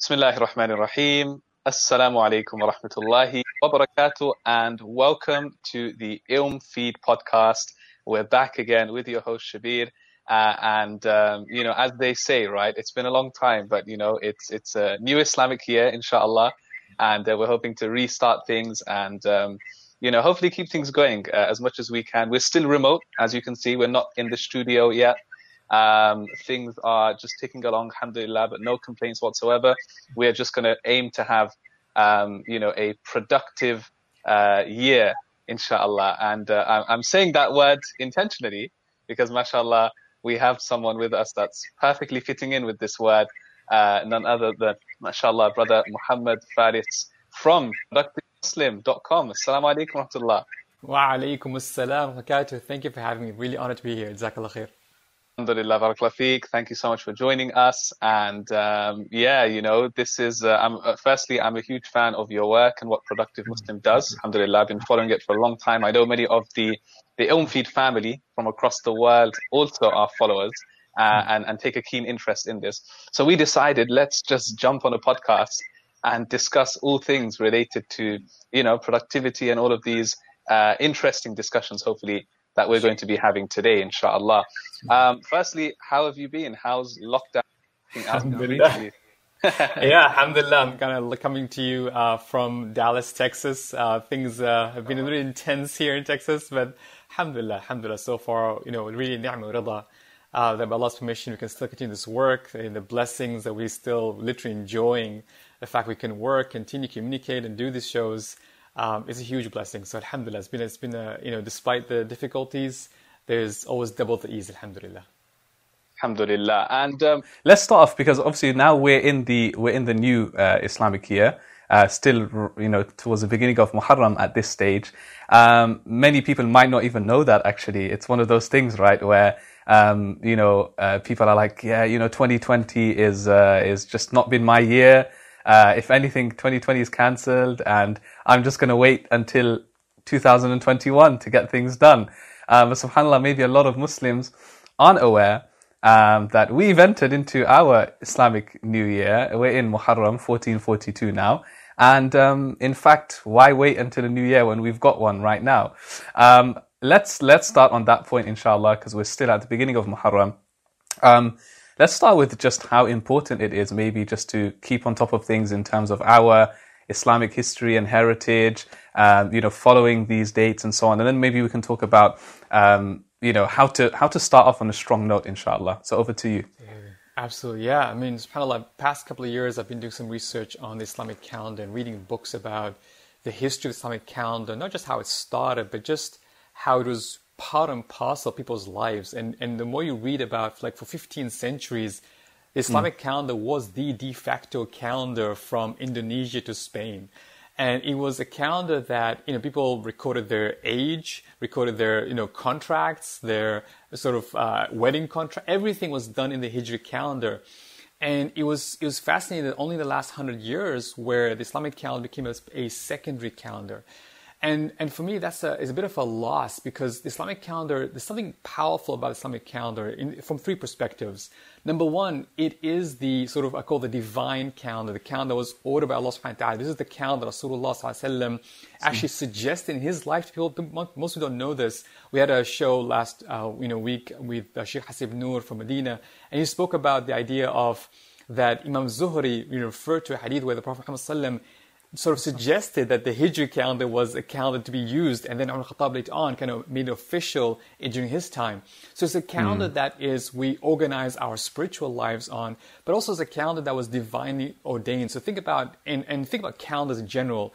بسم الله الرحمن الرحيم Assalamu alaikum wa rahmatullahi wa barakatuh and welcome to the Ilm Feed podcast. We're back again with your host Shabir. Uh, and um, you know, as they say, right? It's been a long time, but you know, it's it's a new Islamic year, inshallah, and uh, we're hoping to restart things and um, you know, hopefully keep things going uh, as much as we can. We're still remote, as you can see. We're not in the studio yet. um, things are just ticking along, alhamdulillah, but no complaints whatsoever. We're just going to aim to have, um, you know, a productive uh, year, inshallah. And uh, I'm saying that word intentionally because, mashallah, we have someone with us that's perfectly fitting in with this word, uh, none other than, mashallah, brother Muhammad Faris from productivemuslim.com. Assalamu alaikum wa rahmatullah. Wa alaikum assalam wa Thank you for having me. Really honored to be here. Jazakallah khair. Alhamdulillah, barakallah Thank you so much for joining us. And um, yeah, you know, this is, uh, I'm, uh, firstly, I'm a huge fan of your work and what Productive Muslim does. Alhamdulillah, I've been following it for a long time. I know many of the, the Ilmfeed family from across the world also are followers. Uh, and, and take a keen interest in this. So we decided let's just jump on a podcast and discuss all things related to, you know, productivity and all of these uh, interesting discussions, hopefully, that we're going to be having today, inshallah. Um, firstly, how have you been? How's lockdown? Alhamdulillah. yeah, alhamdulillah. I'm kind of coming to you uh, from Dallas, Texas. Uh, things uh, have been a little intense here in Texas, but alhamdulillah, alhamdulillah. So far, you know, really ni'mah rida. Uh, that by Allah's permission, we can still continue this work and the blessings that we're still literally enjoying. The fact we can work, continue to communicate, and do these shows um, a huge blessing. So Alhamdulillah, it's been, it's been a, you know, despite the difficulties, there's always double the ease, Alhamdulillah. Alhamdulillah. And um, let's start off because obviously now we're in the we're in the new uh, Islamic year. Uh, still, you know, towards the beginning of Muharram at this stage. Um, many people might not even know that actually. It's one of those things, right, where um, you know uh, people are like, yeah, you know, 2020 is uh, is just not been my year. Uh, if anything, 2020 is cancelled, and I'm just going to wait until 2021 to get things done. Um, but subhanAllah, maybe a lot of Muslims aren't aware um, that we've entered into our Islamic New Year. We're in Muharram 1442 now. And um, in fact, why wait until the New Year when we've got one right now? Um, let's let's start on that point, inshallah, because we're still at the beginning of Muharram. Um, Let's start with just how important it is, maybe just to keep on top of things in terms of our Islamic history and heritage, um, you know, following these dates and so on. And then maybe we can talk about, um, you know, how to how to start off on a strong note, inshallah. So over to you. Absolutely, yeah. I mean, subhanAllah, the past couple of years I've been doing some research on the Islamic calendar and reading books about the history of the Islamic calendar, not just how it started, but just how it was part and parcel of people's lives. And, and the more you read about, like for 15 centuries, the Islamic mm. calendar was the de facto calendar from Indonesia to Spain. And it was a calendar that, you know, people recorded their age, recorded their, you know, contracts, their sort of uh, wedding contract. Everything was done in the Hijri calendar. And it was, it was fascinating that only in the last hundred years where the Islamic calendar became a, a secondary calendar. And, and for me, that's a, is a bit of a loss because the Islamic calendar, there's something powerful about the Islamic calendar in, from three perspectives. Number one, it is the sort of, I call the divine calendar, the calendar was ordered by Allah subhanahu wa ta'ala. This is the calendar Rasulullah sallallahu actually suggested in his life. To people, most people don't know this. We had a show last, uh, you know, week with uh, Sheikh Hasib Noor from Medina, and he spoke about the idea of that Imam Zuhri you know, referred to a hadith where the Prophet Muhammad sort of suggested that the Hijri calendar was a calendar to be used, and then Umar Khattab later on kind of made it official during his time. So it's a calendar mm. that is we organize our spiritual lives on, but also it's a calendar that was divinely ordained. So think about and, and think about calendars in general.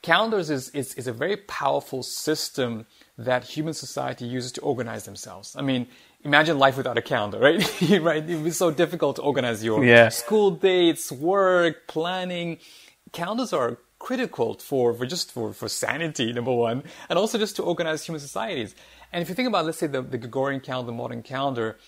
Calendars is, is, is a very powerful system that human society uses to organize themselves. I mean, imagine life without a calendar, right? right? It would be so difficult to organize your yeah. school dates, work, planning calendars are critical for, for just for, for sanity, number one, and also just to organize human societies. And if you think about, let's say, the, the Gregorian calendar, the modern calendar,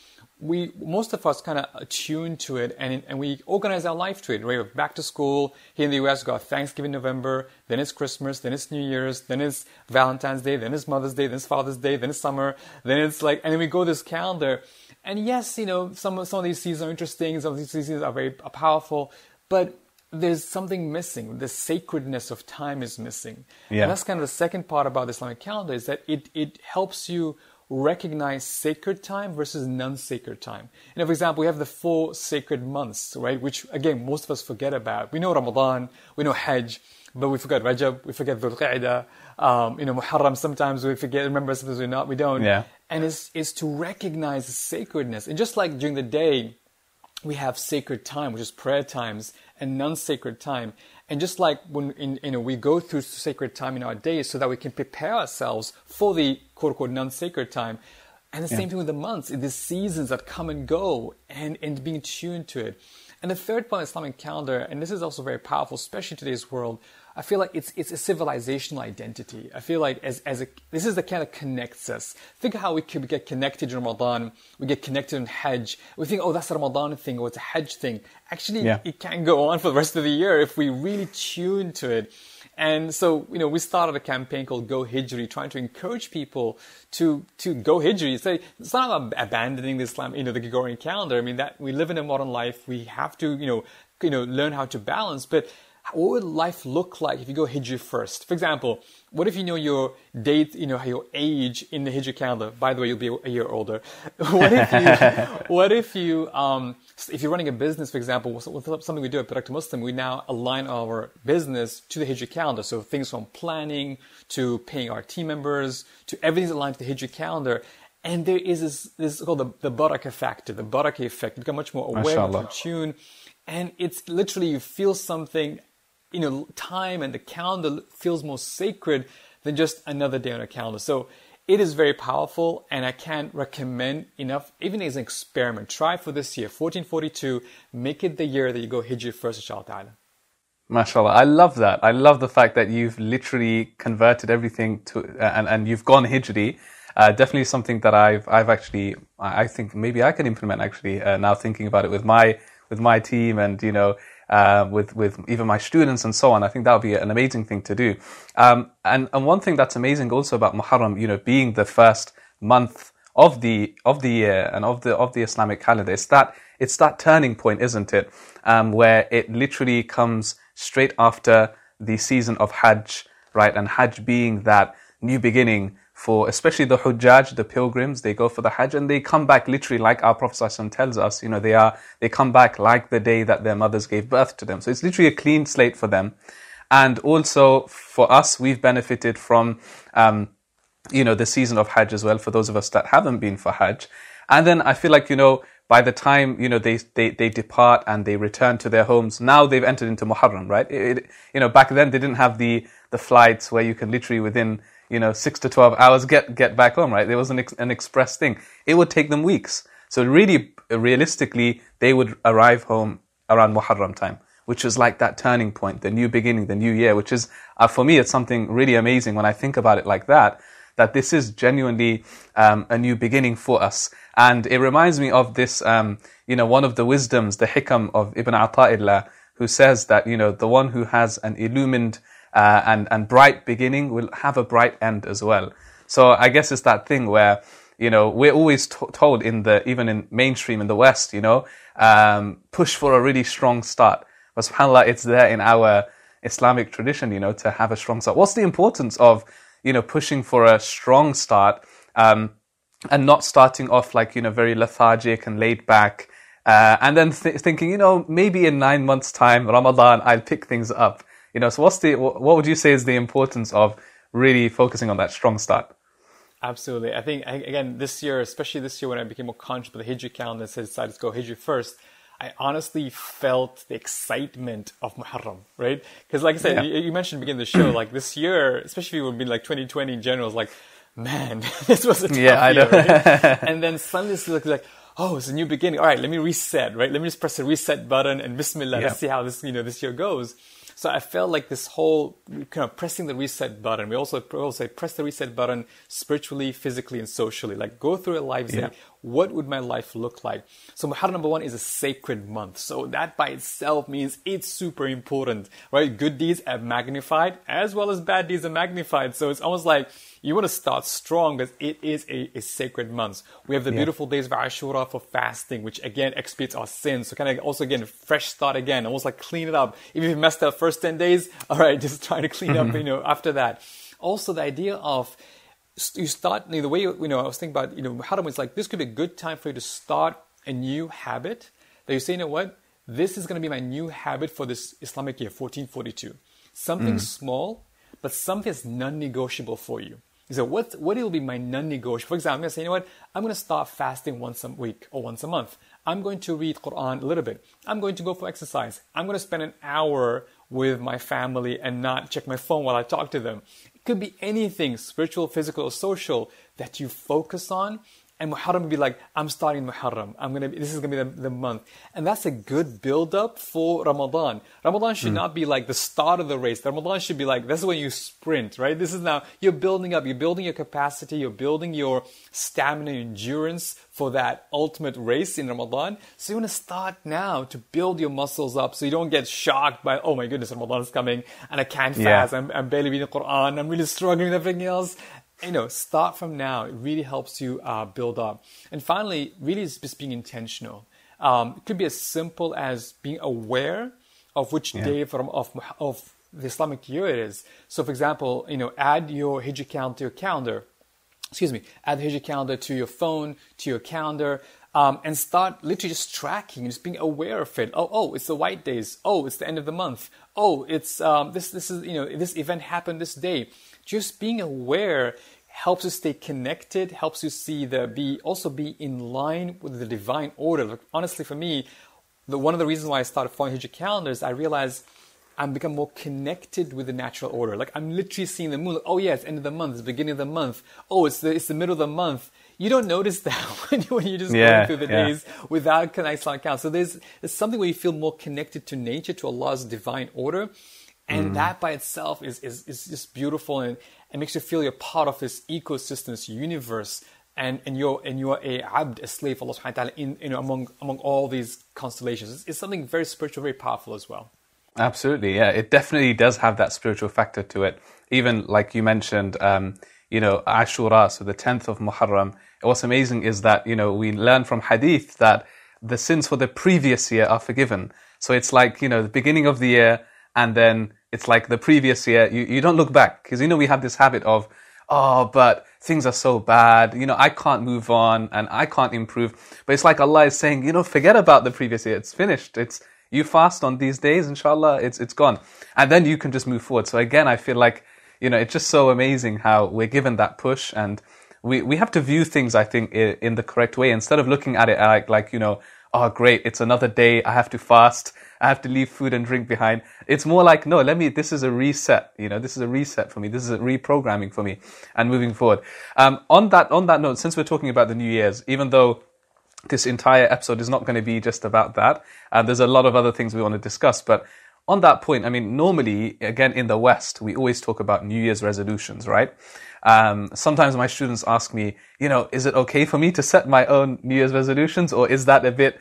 we most of us kind of attune to it and, and we organize our life to it. Right? We're back to school. Here in the US, we got Thanksgiving November, then it's Christmas, then it's New Year's, then it's Valentine's Day, then it's Mother's Day, then it's Father's Day, then it's summer, then it's like, and then we go this calendar. And yes, you know, some, some of these seasons are interesting, some of these seasons are very powerful, but there's something missing. The sacredness of time is missing. Yeah. And that's kind of the second part about the Islamic calendar is that it, it helps you recognize sacred time versus non-sacred time. You know, for example, we have the four sacred months, right? Which again, most of us forget about. We know Ramadan, we know Hajj, but we forget Rajab, we forget Dhul Qa'dah, um, you know, Muharram, sometimes we forget, remember, sometimes we not, we don't. Yeah. And it's, it's to recognize the sacredness. And just like during the day, we have sacred time, which is prayer times, and non-sacred time. And just like when in, you know, we go through sacred time in our days so that we can prepare ourselves for the quote unquote non-sacred time. And the Yeah. same thing with the months, the seasons that come and go and, and being tuned to it. And the third point, Islamic calendar, and this is also very powerful, especially in today's world. I feel like it's it's a civilizational identity. I feel like as as a, this is the kind of connects us. Think of how we could get connected in Ramadan. We get connected in Hajj. We think, oh, that's a Ramadan thing or it's a Hajj thing. Actually, Yeah. it can go on for the rest of the year if we really tune to it. And so, you know, we started a campaign called Go Hijri, trying to encourage people to to go Hijri. Say it's not about abandoning the Islam, you know, the Gregorian calendar. I mean, that we live in a modern life. We have to, you know, you know, learn how to balance. But what would life look like if you go Hijri first? For example, what if you know your date, you know, your age in the Hijri calendar? By the way, you'll be a year older. What if you, what if you, um, if you're running a business, for example, something we do at Product Muslim, we now align our business to the Hijri calendar. So things from planning to paying our team members to everything's aligned to the Hijri calendar. And there is this, this is called the, the Baraka factor, the Baraka effect. You become much more aware, Mashallah. more tune. And it's literally you feel something, you know, time and the calendar feels more sacred than just another day on a calendar. So it is very powerful and I can't recommend enough, even as an experiment. Try for this year, 1442, make it the year that you go Hijri first, inshallah ta'ala. Mashallah, I love that. I love the fact that you've literally converted everything to, uh, and, and you've gone Hijri. Uh, definitely something that I've, I've actually, I I think maybe I can implement actually, uh, now thinking about it with my, with my team and, you know, uh, with, with even my students and so on. I think that would be an amazing thing to do. Um, and, and one thing that's amazing also about Muharram, you know, being the first month of the of the year and of the of the Islamic calendar. It's that it's that turning point, isn't it? Um, where it literally comes straight after the season of Hajj, right? And Hajj being that new beginning for especially the Hujjaj, the pilgrims, they go for the Hajj and they come back literally like our Prophet tells us, you know, they are they come back like the day that their mothers gave birth to them. So it's literally a clean slate for them. And also for us, we've benefited from um, you know, the season of Hajj as well for those of us that haven't been for Hajj. And then I feel like, you know, by the time, you know, they, they, they depart and they return to their homes, now they've entered into Muharram, right? It, it- you know, back then they didn't have the, the flights where you can literally within, you know, six to 12 hours get, get back home, right? There was an, ex- an express thing. It would take them weeks. So really, realistically, they would arrive home around Muharram time, which is like that turning point, the new beginning, the new year, which is, uh, for me, it's something really amazing when I think about it like that, that this is genuinely um, a new beginning for us. And it reminds me of this, um, you know, one of the wisdoms, the hikam of Ibn Ata'illah, who says that, you know, the one who has an illumined uh, and, and bright beginning will have a bright end as well. So I guess it's that thing where, you know, we're always to- told in the, even in mainstream in the West, you know, um, push for a really strong start. But subhanAllah, it's there in our Islamic tradition, you know, to have a strong start. What's the importance of, you know, pushing for a strong start, um, and not starting off like, you know, very lethargic and laid back, uh, and then th- thinking, you know, maybe in nine months time, Ramadan, I'll pick things up. You know, so what's the, what would you say is the importance of really focusing on that strong start? Absolutely. I think, again, this year, especially this year when I became more conscious of the Hijri calendar and decided to go Hijri first, I honestly felt the excitement of Muharram, right? Because, like I said, Yeah. you, you mentioned beginning of the show, like this year, especially when it would be like 2020 in general, it's like, man, this was a tough Yeah, I year, know. right? and then suddenly it's like, like, oh, it's a new beginning. All right, let me reset, right? Let me just press the reset button and Bismillah, Yeah. let's see how this, you know, this year goes. So I felt like this whole kind of pressing the reset button. We also, we also say press the reset button spiritually, physically, and socially. Like go through a lives. Yeah. what would my life look like? So Muharram number one is a sacred month. So that by itself means it's super important, right? Good deeds are magnified as well as bad deeds are magnified. So it's almost like you want to start strong because it is a, a sacred month. We have the yeah. beautiful days of Ashura for fasting, which again expiates our sins. So kind of also again, fresh start again, almost like clean it up. If you messed up first 10 days, all right, just trying to clean up, you know, after that. Also the idea of you start the way you know I was thinking about you know how was like this could be a good time for you to start a new habit that you say you know what this is going to be my new habit for this Islamic year 1442 something mm. small but something that's non-negotiable for you say what what will be my non-negotiable? For example I'm going to say you know what? I'm going to start fasting once a week or once a month. I'm going to read Quran a little bit. I'm going to go for exercise. I'm going to spend an hour with my family and not check my phone while I talk to them. It could be anything, spiritual, physical, or social, that you focus on and Muharram would be like, I'm starting Muharram. I'm gonna. Be, this is gonna be the, the, month, and that's a good build up for Ramadan. Ramadan should mm. not be like the start of the race. Ramadan should be like this is when you sprint, right? This is now you're building up. You're building your capacity. You're building your stamina, endurance for that ultimate race in Ramadan. So you want to start now to build your muscles up, so you don't get shocked by, oh my goodness, Ramadan is coming, and I can't fast. Yeah. I'm, I'm barely reading the Quran. I'm really struggling with everything else you know, start from now. It really helps you uh, build up. And finally, really is just being intentional. Um, it could be as simple as being aware of which yeah. day from, of, of the Islamic year it is. So, for example, you know, add your Hijri count to your calendar. Excuse me, add the Hijri calendar to your phone, to your calendar, um, and start literally just tracking, just being aware of it. Oh, oh, it's the white days. Oh, it's the end of the month. Oh, it's um, this. This is you know this event happened this day just being aware helps you stay connected, helps you see the be also be in line with the divine order. Like, honestly, for me, the, one of the reasons why I started following Hijri calendars, I realized I'm become more connected with the natural order. Like I'm literally seeing the moon. Like, oh yeah, it's end of the month. It's the beginning of the month. Oh, it's the it's the middle of the month. You don't notice that when, you, when you're just yeah, going through the yeah. days without an Islamic count. So there's, there's something where you feel more connected to nature, to Allah's divine order. And mm. that by itself is, is, is just beautiful and, and makes you feel you're part of this ecosystem, this universe, and, and you're and you're a abd, a slave for Allah subhanahu wa ta'ala in you know among among all these constellations. It's, it's, something very spiritual, very powerful as well. Absolutely, yeah. It definitely does have that spiritual factor to it. Even like you mentioned, um, you know, Ashura, so the tenth of Muharram. What's amazing is that, you know, we learn from hadith that the sins for the previous year are forgiven. So it's like, you know, the beginning of the year, and then it's like the previous year. You, you don't look back because you know we have this habit of, oh, but things are so bad. You know, I can't move on and I can't improve. But it's like Allah is saying, you know, forget about the previous year. It's finished. It's you fast on these days, inshallah, it's it's gone, and then you can just move forward. So again, I feel like you know it's just so amazing how we're given that push and. We, we have to view things, I think, in the correct way instead of looking at it like, like you know, oh great, it's another day, I have to fast, I have to leave food and drink behind. It's more like, no, let me, this is a reset, you know, this is a reset for me. This is a reprogramming for me and moving forward. Um, on that, on that note, since we're talking about the New Year's, even though this entire episode is not going to be just about that, uh, there's a lot of other things we want to discuss, but on that point, I mean, normally, again, in the West, we always talk about New Year's resolutions, right? Um, sometimes my students ask me, you know, is it okay for me to set my own New Year's resolutions or is that a bit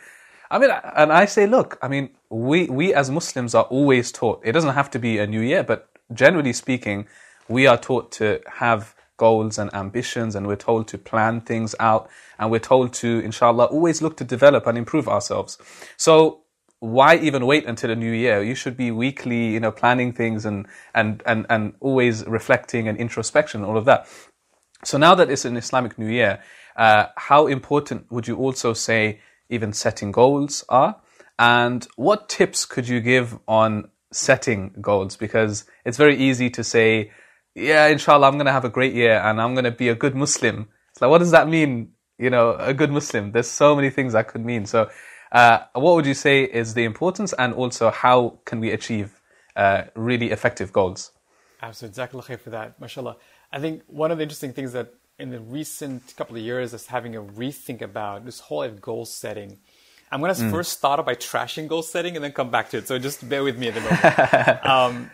I mean, and I say, look, I mean, we, we as Muslims are always taught, it doesn't have to be a new year, but generally speaking, we are taught to have goals and ambitions and we're told to plan things out and we're told to, inshallah, always look to develop and improve ourselves. So why even wait until a new year? You should be weekly, you know, planning things and, and, and, and always reflecting and introspection and all of that. So now that it's an Islamic New Year, uh, how important would you also say even setting goals are? And what tips could you give on setting goals? Because it's very easy to say, yeah, inshallah, I'm going to have a great year and I'm going to be a good Muslim. It's like, what does that mean? You know, a good Muslim. There's so many things that could mean. So, uh, what would you say is the importance and also how can we achieve uh, really effective goals? Absolutely. Jazakallah for that. MashaAllah. I think one of the interesting things that in the recent couple of years is having a rethink about this whole goal setting. I'm going to mm. first start off by trashing goal setting and then come back to it. So just bear with me at the moment. um,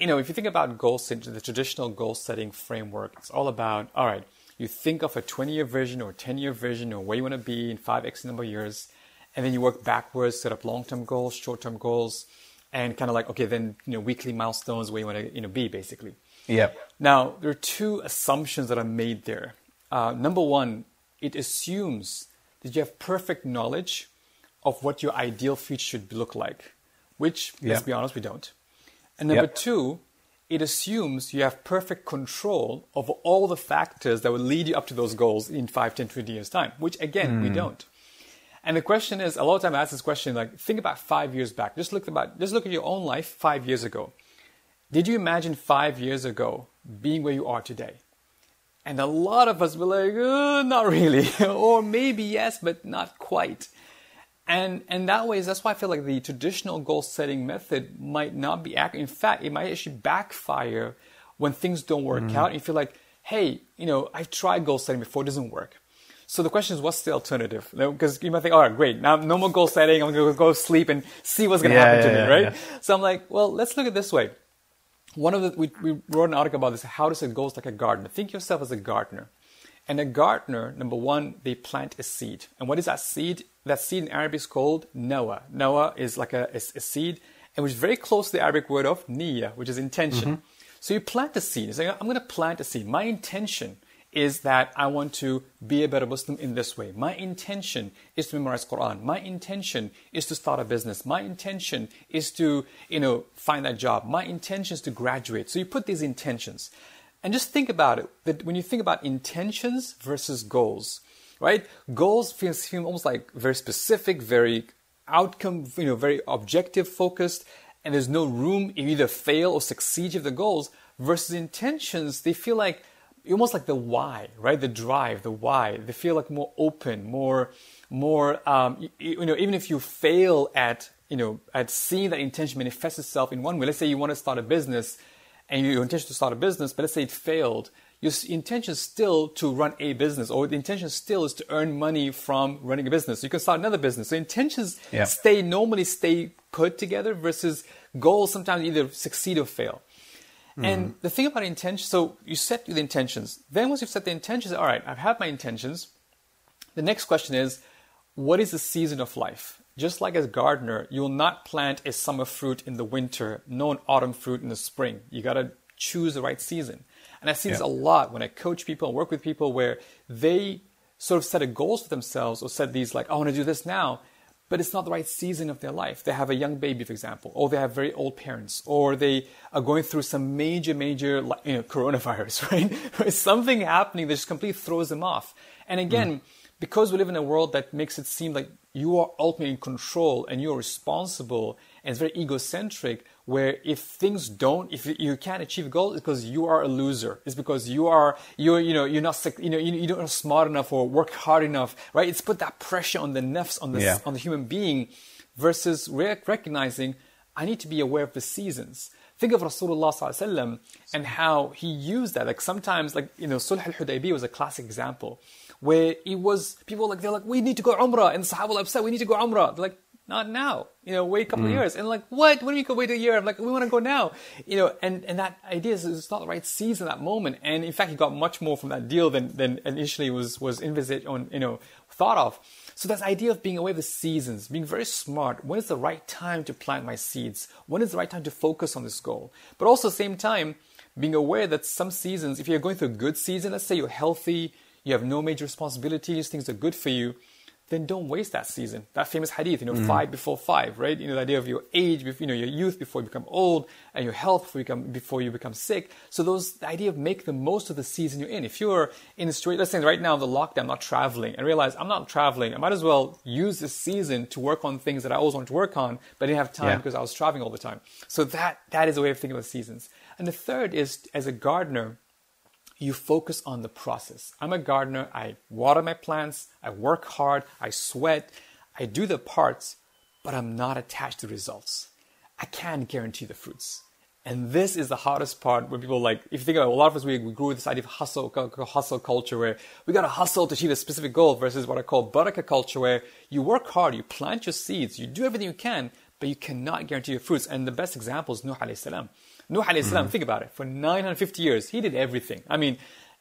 you know, if you think about goal setting, the traditional goal setting framework, it's all about, all right, you think of a 20 year vision or 10 year vision or where you want to be in 5x number of years, and then you work backwards, set up long term goals, short term goals, and kind of like, okay, then, you know, weekly milestones where you want to, you know, be basically. Yeah. Now, there are two assumptions that are made there. Uh, number one, it assumes that you have perfect knowledge of what your ideal future should look like, which, let's be honest, we don't. And number Yep. two, it assumes you have perfect control of all the factors that will lead you up to those goals in 5, 10, 20 years' time, which again, we don't. And the question is, a lot of time I ask this question, like, think about five years back. Just look about, just look at your own life five years ago. Did you imagine five years ago being where you are today? And a lot of us were like, uh, not really, or maybe yes, but not quite. And and that way, that's why I feel like the traditional goal setting method might not be accurate. In fact, it might actually backfire when things don't work out. And you feel like, hey, you know, I've tried goal setting before, it doesn't work. So the question is, what's the alternative? Because you might think, all right, great, now no more goal setting. I'm going to go sleep and see what's going to Yeah, happen to yeah, me, yeah, right? yeah. So I'm like, well, let's look at it this way. One of the we, we wrote an article about this. How does it goes like a gardener? Think yourself as a gardener. And a gardener, number one, they plant a seed. And what is that seed? That seed in Arabic is called nawa. nawa is like a, a, a seed, and which is very close to the Arabic word of niyya, which is intention. Mm-hmm. So you plant a seed. You say, I'm going to plant a seed. My intention is that I want to be a better Muslim in this way. My intention is to memorize Quran. My intention is to start a business. My intention is to, you know, find that job. My intention is to graduate. So you put these intentions. And just think about it that when you think about intentions versus goals, right? Goals feel, almost like very specific, very outcome, you know, very objective focused, and there's no room you either fail or succeed of the goals. Versus intentions, they feel like almost like the why, right? The drive, the why. They feel like more open, more, more. Um, you, you know, even if you fail at, you know, at seeing that intention manifest itself in one way. Let's say you want to start a business, and your intention to start a business, but let's say it failed. Your intention is still to run a business, or the intention still is to earn money from running a business. So you can start another business. So intentions Yeah. stay normally stay put together versus goals sometimes either succeed or fail. And mm-hmm. the thing about intention, so you set the intentions. Then once you've set the intentions, all right, I've had my intentions. The next question is, what is the season of life? Just like as gardener, you will not plant a summer fruit in the winter, no an autumn fruit in the spring. You got to choose the right season. And I see this Yeah. a lot when I coach people and work with people where they sort of set a goals for themselves or set these like, I want to do this now, but it's not the right season of their life. They have a young baby, for example, or they have very old parents, or they are going through some major, major, like, you know, coronavirus, right? Something happening that just completely throws them off. And hmm. again, because we live in a world that makes it seem like you are ultimately in control and you're responsible and it's very egocentric where if things don't if you can't achieve a goal it's because you are a loser. It's because you are you're you know you're not you know you- not smart enough or work hard enough right? It's put that pressure on the nafs on the Yeah. on the human being versus re- recognizing i need to be aware of the seasons. Think of rasulullah sallallahu alaihi wasallam and how he used that. Like sometimes like you know sulh al-hudaybiyah was a classic example where it was people like they're like we need to go umrah. And the sahaba were upset we need to go umrah. They're like not now. You know wait a couple of years. And like what? What do you go wait a year? I'm like we want to go now. You know and and that idea is it's not the right season that moment. And in fact he got much more from that deal than than initially was was envisaged on you know thought of. So that idea of being aware of the seasons, being very smart. When is the right time to plant my seeds? When is the right time to focus on this goal? But also at the same time, being aware that some seasons, if you're going through a good season, let's say you're healthy, you have no major responsibilities, things are good for you, then don't waste that season. That famous hadith, you know, mm-hmm. five before five, right? You know, the idea of your age, you know, your youth before you become old, and your health before you become, before you become sick. So those, the idea of make the most of the season you're in. If you're in a situation, let's say right now the lockdown, I'm not traveling, and realize I'm not traveling, I might as well use this season to work on things that I always wanted to work on, but I didn't have time Yeah. because I was traveling all the time. So that, that is a way of thinking about seasons. And the third is, as a gardener, you focus on the process. I'm a gardener. I water my plants. I work hard. I sweat. I do the parts, but I'm not attached to results. I can't guarantee the fruits. And this is the hardest part when people like, if you think about it, a lot of us, we, we grew with this idea of hustle, hustle culture where we got to hustle to achieve a specific goal versus what I call baraka culture where you work hard, you plant your seeds, you do everything you can, but you cannot guarantee your fruits. And the best example is Nuh alayhi salam. Nuh alayhi salam, mm-hmm. think about it. For 950 years, he did everything. I mean,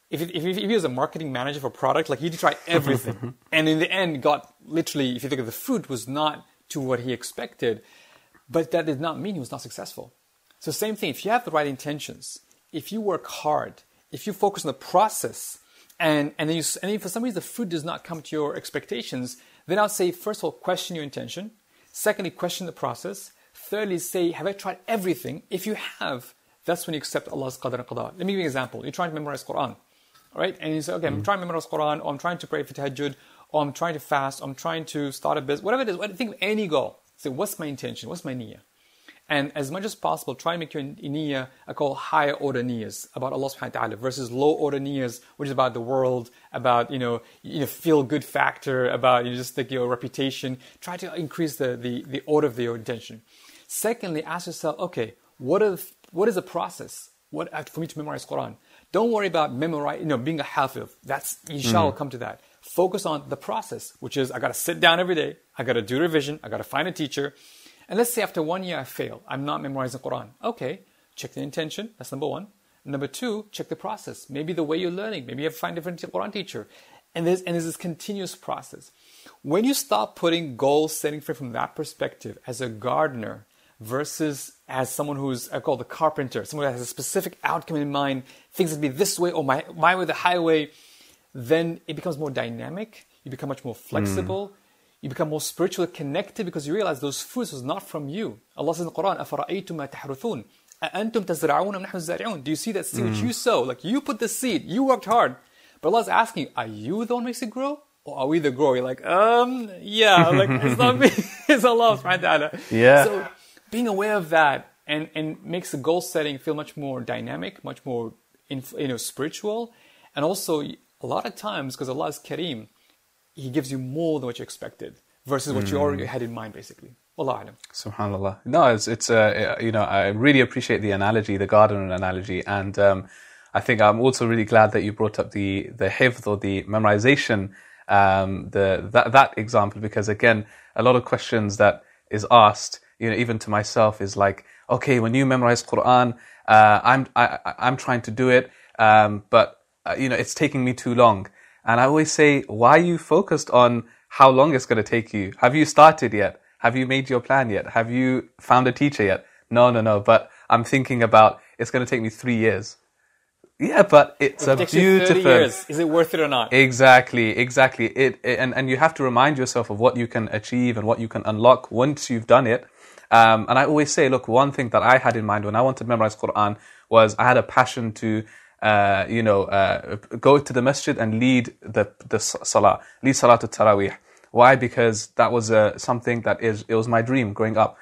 if, if, if he was a marketing manager for product, like he tried everything, mm-hmm. and in the end got literally, if you think of the fruit, was not to what he expected, but that did not mean he was not successful. So same thing. If you have the right intentions, if you work hard, if you focus on the process, and and then you and if for some reason the fruit does not come to your expectations, then I'll say first of all question your intention, secondly question the process, thirdly say have I tried everything? If you have, that's when you accept Allah's qadr and qada. Let me give you an example. You're trying to memorize Quran, right? And you say, okay, I'm mm-hmm. trying to memorize Quran, or I'm trying to pray for tahajjud, or I'm trying to fast, or I'm trying to start a business, whatever it is. Think of any goal. Say, what's my intention? What's my niyyah? And as much as possible, try and make your niyyah, I call higher order niyyahs about Allah subhanahu wa ta'ala versus low order niyyahs, which is about the world, about, you know, you know feel good factor, about you know, just like your reputation. Try to increase the, the, the order of your intention. Secondly, ask yourself, okay, what is, what is the process? What, for me to memorize Quran? Don't worry about memorizing, you know, being a hafiz. That's, inshallah, mm. come to that. Focus on the process, which is I got to sit down every day. I got to do revision. I got to find a teacher. And let's say after one year I fail, I'm not memorizing Quran. Okay, check the intention, that's number one. Number two, check the process. Maybe the way you're learning, maybe you have to find a different Quran teacher. And there's, and there's this continuous process. When you start putting goal setting from that perspective as a gardener versus as someone who's I call the carpenter, someone who has a specific outcome in mind, things to be this way or my, my way, the highway, then it becomes more dynamic. You become much more flexible. Mm you become more spiritually connected because you realize those fruits was not from you. Allah says in the Quran, أَفَرَأَيْتُمْ مَا تَحْرُثُونَ أَأَنْتُمْ تَزْرَعُونَ أَمْ نَحْنُ الزَّارِعُونَ Do you see that seed mm. which you sow? Like you put the seed, you worked hard. But Allah's asking, are you the one who makes it grow? Or are we the grower? You're like, um, yeah, like it's not me, it's Allah subhanahu wa ta'ala. Yeah. So being aware of that and, and makes the goal setting feel much more dynamic, much more, you know, spiritual. And also a lot of times, because Allah is Kareem, he gives you more than what you expected versus what mm. you already had in mind, basically. Allah alam. Subhanallah. No, it's, it's uh, you know, I really appreciate the analogy, the garden analogy. And um, I think I'm also really glad that you brought up the, the hifd or the memorization, um, the, that, that example, because again, a lot of questions that is asked, you know, even to myself is like, okay, when you memorize Quran, uh, I'm, I, I'm trying to do it, um, but, uh, you know, it's taking me too long. And I always say, why are you focused on how long it's going to take you? Have you started yet? Have you made your plan yet? Have you found a teacher yet? No, no, no. But I'm thinking about it's going to take me three years. Yeah, but it's it a beautiful. years. Is it worth it or not? Exactly, exactly. It, it, and and you have to remind yourself of what you can achieve and what you can unlock once you've done it. Um, and I always say, look, one thing that I had in mind when I wanted to memorize Quran was I had a passion to uh, you know, uh, go to the masjid and lead the the salah, lead salah to tarawih. Why? Because that was uh, something that is it was my dream growing up.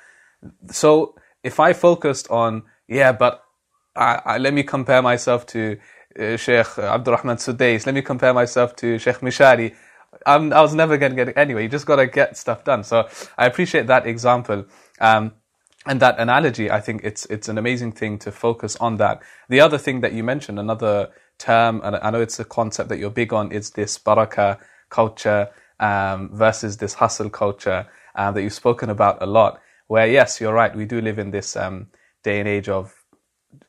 So if I focused on yeah, but I, I, let me compare myself to uh, Sheikh Abdurrahman Sudais, let me compare myself to Sheikh Mishari. I'm, I was never going to get it anyway. You just got to get stuff done. So I appreciate that example. Um, and that analogy, I think it's it's an amazing thing to focus on that. The other thing that you mentioned, another term, and I know it's a concept that you're big on, is this baraka culture um, versus this hustle culture uh, that you've spoken about a lot. Where yes, you're right, we do live in this um, day and age of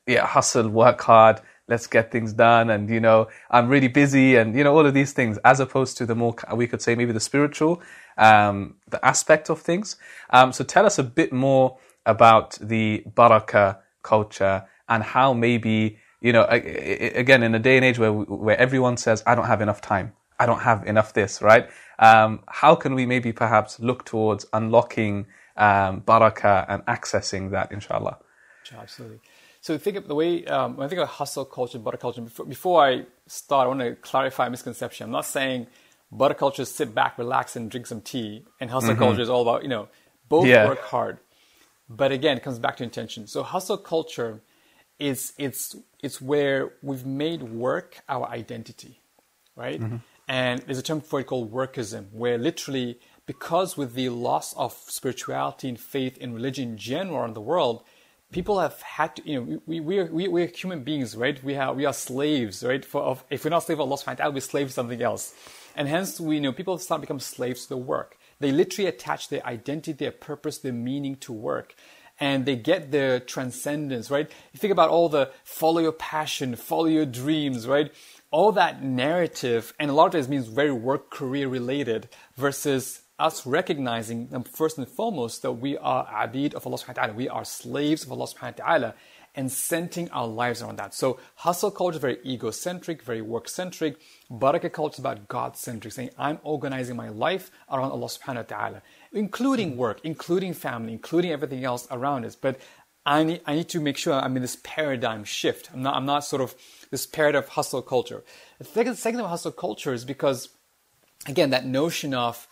yeah, hustle, work hard, let's get things done, and you know, I'm really busy, and you know, all of these things, as opposed to the more we could say maybe the spiritual, um, the aspect of things. Um, so tell us a bit more about the baraka culture and how maybe you know again in a day and age where where everyone says I don't have enough time, I don't have enough this, right? Um, how can we maybe perhaps look towards unlocking um, baraka and accessing that, inshallah? Absolutely. So think of the way um, when I think of hustle culture, baraka culture. Before, before I start, I want to clarify a misconception. I'm not saying baraka culture is sit back, relax, and drink some tea, and hustle mm-hmm. culture is all about you know both yeah. work hard. But again, it comes back to intention. So hustle culture is it's it's where we've made work our identity, right? Mm-hmm. And there's a term for it called workism, where literally because with the loss of spirituality and faith in religion in general around the world, people have had to, you know, we, we, are, we, we are human beings, right? We, have, we are slaves, right? For, of, if we're not slaves of Allah subhanahu wa ta'ala, we're slaves to something else. And hence, we know people start become slaves to the work. They literally attach their identity, their purpose, their meaning to work. And they get their transcendence, right? You think about all the follow your passion, follow your dreams, right? all that narrative, and a lot of times means very work career related versus us recognizing first and foremost that we are abid of Allah subhanahu wa ta'ala. We are slaves of Allah subhanahu wa ta'ala and centering our lives around that. So hustle culture is very egocentric, very work centric. Barakah culture is about God centric, saying I'm organizing my life around Allah subhanahu wa ta'ala, including work, including family, including everything else around us. But I need, I need to make sure I'm in this paradigm shift. I'm not, I'm not sort of this paradigm of hustle culture. The second, second about hustle culture is because, again, that notion of,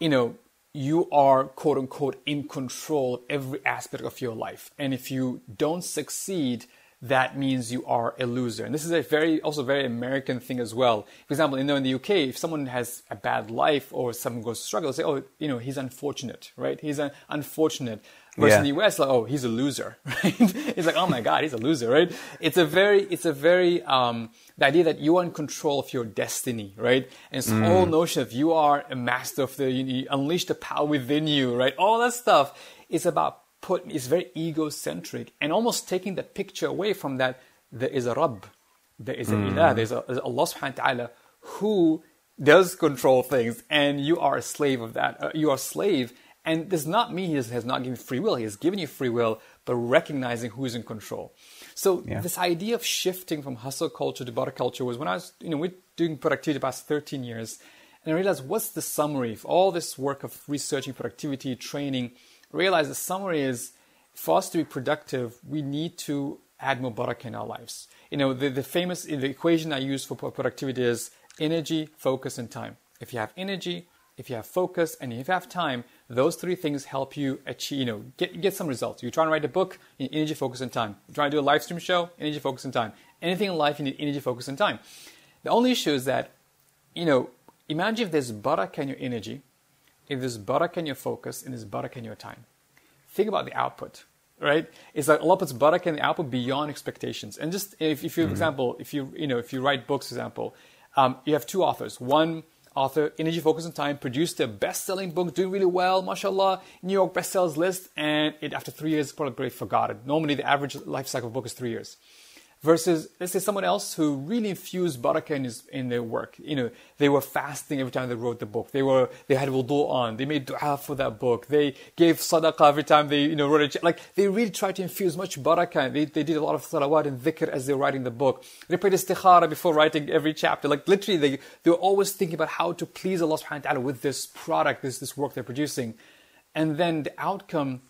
you know, you are quote unquote in control of every aspect of your life. And if you don't succeed, that means you are a loser. And this is a very, also very American thing as well. For example, you know, in the UK, if someone has a bad life or someone goes to struggle, say, oh, you know, he's unfortunate, right? He's un- unfortunate. Versus Yeah. in the US, like, oh, he's a loser, right? it's like, oh my God, he's a loser, right? It's a very, it's a very, um, the idea that you are in control of your destiny, right? And this whole notion of you are a master of the, you, you unleash the power within you, right? All that stuff is about put, is very egocentric and almost taking the picture away from that there is a Rabb, there is an Ilah, there's, a, there's Allah subhanahu wa ta'ala who does control things and you are a slave of that. Uh, you are a slave and does not mean he has, not given you free will. He has given you free will, but recognizing who is in control. So Yeah. this idea of shifting from hustle culture to barak culture was when I was, you know, we're doing productivity the past 13 years. And I realized what's the summary of all this work of researching productivity, training. I realized the summary is for us to be productive, we need to add more barakah in our lives. You know, the, the famous the equation I use for productivity is energy, focus, and time. If you have energy, if you have focus, and if you have time, those three things help you achieve, you know, get, get some results. You're trying to write a book, you need energy, focus, and time. You're trying to do a live stream show, energy, focus, and time. Anything in life, you need energy, focus, and time. The only issue is that, you know, imagine if there's barakah in your energy, if there's barakah in your focus, and there's barakah in your time think about the output, right? It's like Allah puts barakah in the output beyond expectations. And just if, if you, for example, if you you know if you write books, for example, um, you have two authors. One author, Energy, Focus, and Time, produced a best-selling book, doing really well, mashallah, New York bestsellers list, and it after three years probably forgotten. Normally, the average life cycle of a book is three years versus let's say someone else who really infused barakah in, his, in their work. You know, they were fasting every time they wrote the book. They were they had wudu on. They made du'a for that book. They gave sadaqah every time they you know wrote it. like they really tried to infuse much barakah. They they did a lot of salawat and dhikr as they were writing the book. They prayed istikhara before writing every chapter. Like literally, they they were always thinking about how to please Allah subhanahu wa taala with this product, this this work they're producing, and then the outcome,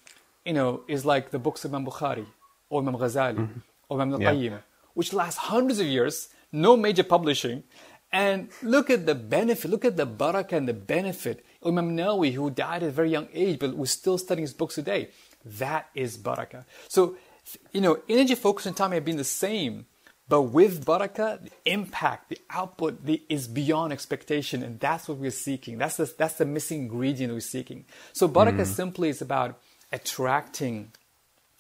you know, is like the books of Imam Bukhari or Imam Ghazali mm-hmm. Or Imam Yeah. Al-Qayyim, which lasts hundreds of years, no major publishing. And look at the benefit, look at the barakah and the benefit. Imam Nawawi, who died at a very young age, but was still studying his books today. That is barakah. So, you know, energy, focus, and time have been the same, but with barakah, the impact, the output the, is beyond expectation, and that's what we're seeking. That's the, that's the missing ingredient we're seeking. So, barakah mm. simply is about attracting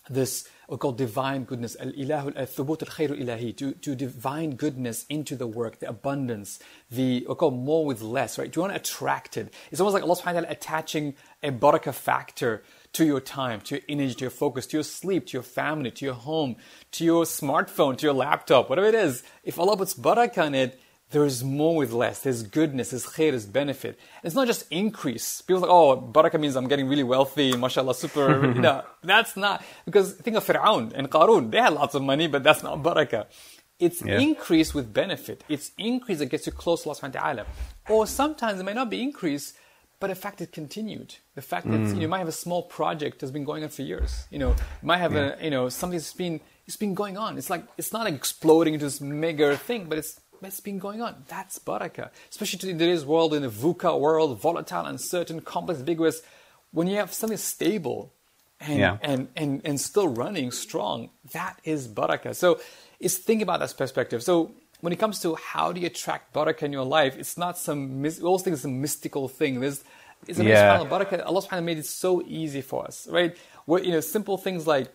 this we call divine goodness, al-ilahu al-thubut al-khayr ilahi, to, to divine goodness into the work, the abundance, the we call more with less, right? Do you want to attract it? It's almost like Allah subhanahu wa ta'ala attaching a barakah factor to your time, to your energy, to your focus, to your sleep, to your family, to your home, to your smartphone, to your laptop, whatever it is. If Allah puts barakah in it, there is more with less. There's goodness, there's khair, there's benefit. It's not just increase. People are like, oh, barakah means I'm getting really wealthy, mashallah, super. you know, that's not, because think of Fir'aun and Qarun. They had lots of money, but that's not barakah. It's Yeah. increase with benefit. It's increase that gets you close to Allah subhanahu wa ta'ala. Or sometimes it may not be increase, but the fact it continued. The fact that you, know, mm. you might have a small project that's been going on for years. You know, you might have a, you know, something that's been, it's been going on. It's like, it's not exploding into this mega thing, but it's, it's been going on. That's barakah. Especially in today's world, in the VUCA world, volatile, uncertain, complex, ambiguous. When you have something stable and, Yeah. and, and, and still running strong, that is barakah. So it's think about that perspective. So when it comes to how do you attract barakah in your life, it's not some, we always think it's a mystical thing. There's, it's Yeah. subhanAllah, barakah, Allah subhanahu wa ta'ala made it so easy for us, right? What, you know, simple things like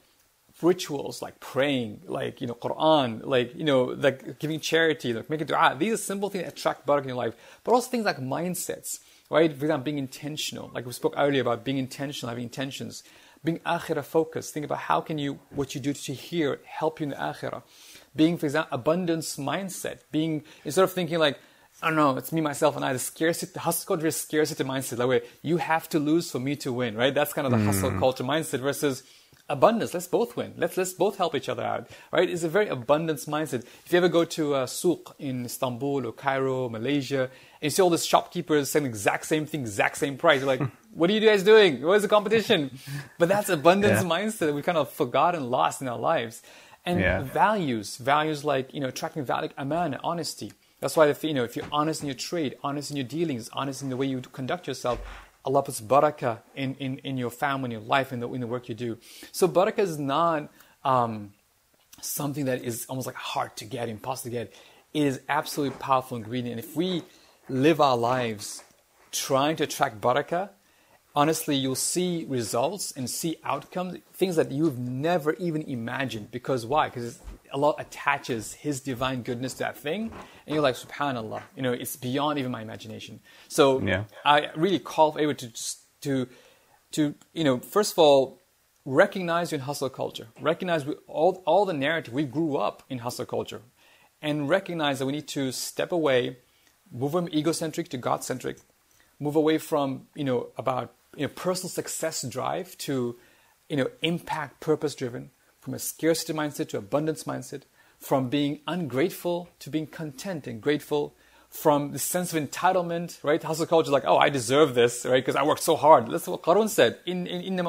rituals like praying, like you know, Quran, like you know, like giving charity, like making dua. These are simple things that attract barakah in your life. But also things like mindsets, right? For example, being intentional. Like we spoke earlier about being intentional, having intentions, being akhirah focused. Think about how can you what you do to here help you in the akhirah. being, for example, abundance mindset, being instead of thinking like, I don't know, it's me, myself, and I. The scarcity, the hustle culture is scarcity mindset. That way, you have to lose for me to win, right? That's kind of the mm. hustle culture mindset versus abundance. Let's both win. Let's let's both help each other out, right? It's a very abundance mindset. If you ever go to a souk in Istanbul or Cairo, Malaysia, and you see all these shopkeepers saying exact same thing, exact same price, you're like, what are you guys doing? What is the competition? But that's abundance yeah. mindset that we kind of forgot and lost in our lives. And yeah. values, values like you know, attracting value, amana, honesty that's why if you know if you're honest in your trade, honest in your dealings, honest in the way you conduct yourself, Allah puts barakah in, in, in your family, in your life, in the, in the work you do. So barakah is not um, something that is almost like hard to get, impossible to get. It is absolutely powerful ingredient. And if we live our lives trying to attract barakah, honestly, you'll see results and see outcomes, things that you've never even imagined. Because why? Because Allah attaches His divine goodness to that thing, and you're like, Subhanallah, you know, it's beyond even my imagination. So yeah. I really call for everyone to to to you know, first of all, recognize your hustle culture, recognize we, all all the narrative we grew up in hustle culture, and recognize that we need to step away, move from egocentric to God centric, move away from you know about you know personal success drive to you know impact purpose driven from a scarcity mindset to abundance mindset, from being ungrateful to being content and grateful, from the sense of entitlement, right? Hustle culture, like, oh, I deserve this, right? Because I worked so hard. That's what Qarun said. In in in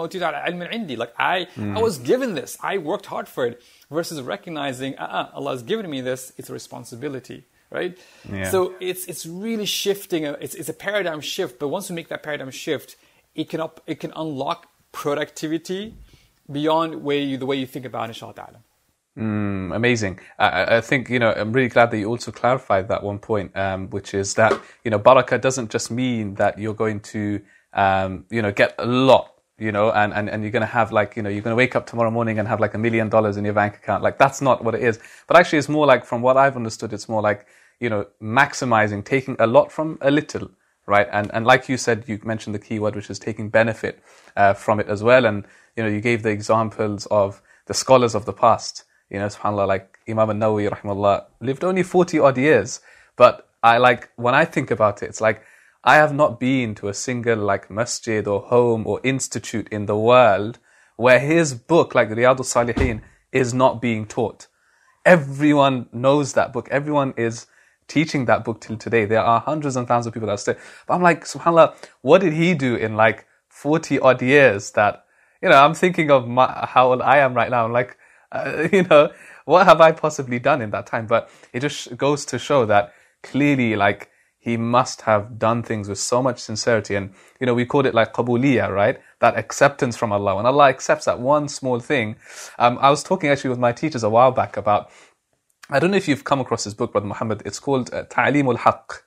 indi. Like I, mm. I was given this. I worked hard for it. Versus recognizing, uh-uh, Allah has given me this. It's a responsibility, right? Yeah. So it's it's really shifting. It's it's a paradigm shift. But once we make that paradigm shift, it can up, it can unlock productivity beyond way you, the way you think about inshallah. Mm, amazing. I, I, think, you know, I'm really glad that you also clarified that one point, um, which is that, you know, barakah doesn't just mean that you're going to, um, you know, get a lot, you know, and, and, and you're going to have like, you know, you're going to wake up tomorrow morning and have like a million dollars in your bank account. Like, that's not what it is. But actually, it's more like, from what I've understood, it's more like, you know, maximizing, taking a lot from a little, right? And, and like you said, you mentioned the key word, which is taking benefit uh, from it as well. And, you know, you gave the examples of the scholars of the past. You know, subhanAllah, like Imam al-Nawawi, rahimahullah, lived only 40 odd years. But I like, when I think about it, it's like, I have not been to a single like masjid or home or institute in the world where his book, like Riyadh salihin is not being taught. Everyone knows that book. Everyone is teaching that book till today. There are hundreds and thousands of people that still. But I'm like, subhanAllah, what did he do in like 40 odd years that you know, I'm thinking of my, how old I am right now. I'm like, uh, you know, what have I possibly done in that time? But it just goes to show that clearly, like, he must have done things with so much sincerity. And, you know, we called it like qabuliya, right? That acceptance from Allah. When Allah accepts that one small thing. Um, I was talking actually with my teachers a while back about, I don't know if you've come across this book, Brother Muhammad. It's called uh, Ta'lim al-Haq.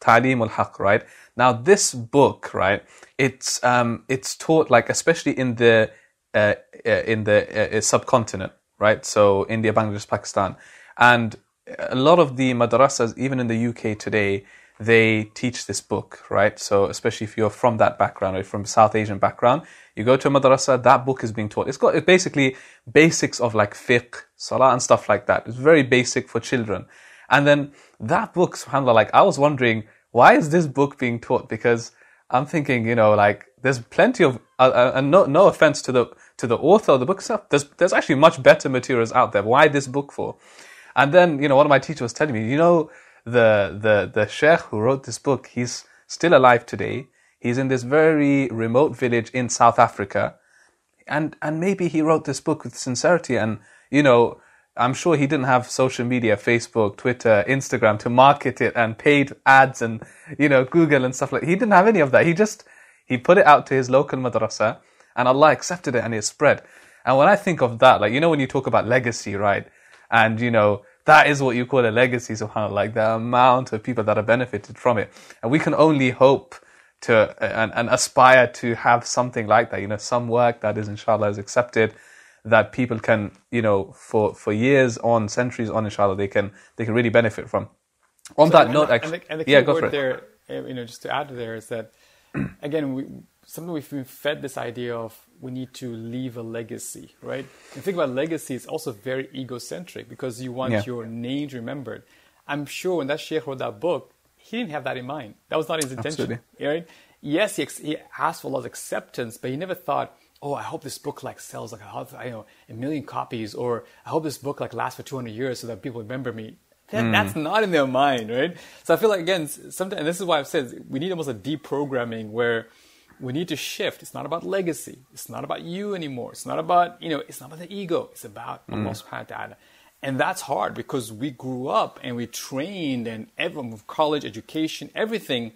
Ta'lim al-Haq, right? Now, this book, right, it's um, it's taught like especially in the uh, uh in the uh, uh, subcontinent, right? So India, Bangladesh, Pakistan, and a lot of the madrasas, even in the UK today, they teach this book, right? So especially if you're from that background or from South Asian background, you go to a madrasa, that book is being taught. It's got it's basically basics of like fiqh, salah, and stuff like that. It's very basic for children. And then that book, subhanAllah, like I was wondering why is this book being taught? Because I'm thinking, you know, like there's plenty of, uh, uh, and no, no offense to the to the author of the book itself. There's there's actually much better materials out there. Why this book for? And then, you know, one of my teachers was telling me, you know, the the the sheikh who wrote this book, he's still alive today. He's in this very remote village in South Africa, and and maybe he wrote this book with sincerity and you know I'm sure he didn't have social media, Facebook, Twitter, Instagram to market it and paid ads and, you know, Google and stuff like He didn't have any of that. He just, he put it out to his local madrasa and Allah accepted it and it spread. And when I think of that, like, you know, when you talk about legacy, right? And, you know, that is what you call a legacy, subhanAllah, like the amount of people that have benefited from it. And we can only hope to and, and aspire to have something like that, you know, some work that is inshallah is accepted that people can, you know, for, for years on, centuries on, inshallah, they can they can really benefit from. On so, that note, actually, and the, and the yeah, go for it. There, eh, you know, just to add to there is that again, we, something we've been fed this idea of we need to leave a legacy, right? And think about legacy, it's also very egocentric because you want Yeah. your name remembered. I'm sure when that sheikh wrote that book, he didn't have that in mind. That was not his intention, Absolutely. right? Yes, he, ex- he asked for Allah's acceptance, but he never thought, "Oh, I hope this book like sells like a, I know a million copies," or "I hope this book like lasts for 200 years so that people remember me." That, hmm. That's not in their mind, right? So I feel like again, sometimes and this is why I've said we need almost a deprogramming where we need to shift. It's not about legacy. It's not about you anymore. It's not about, you know, it's not about the ego. It's about Allah subhanahu wa ta'ala. And that's hard because we grew up and we trained and everyone with college education, everything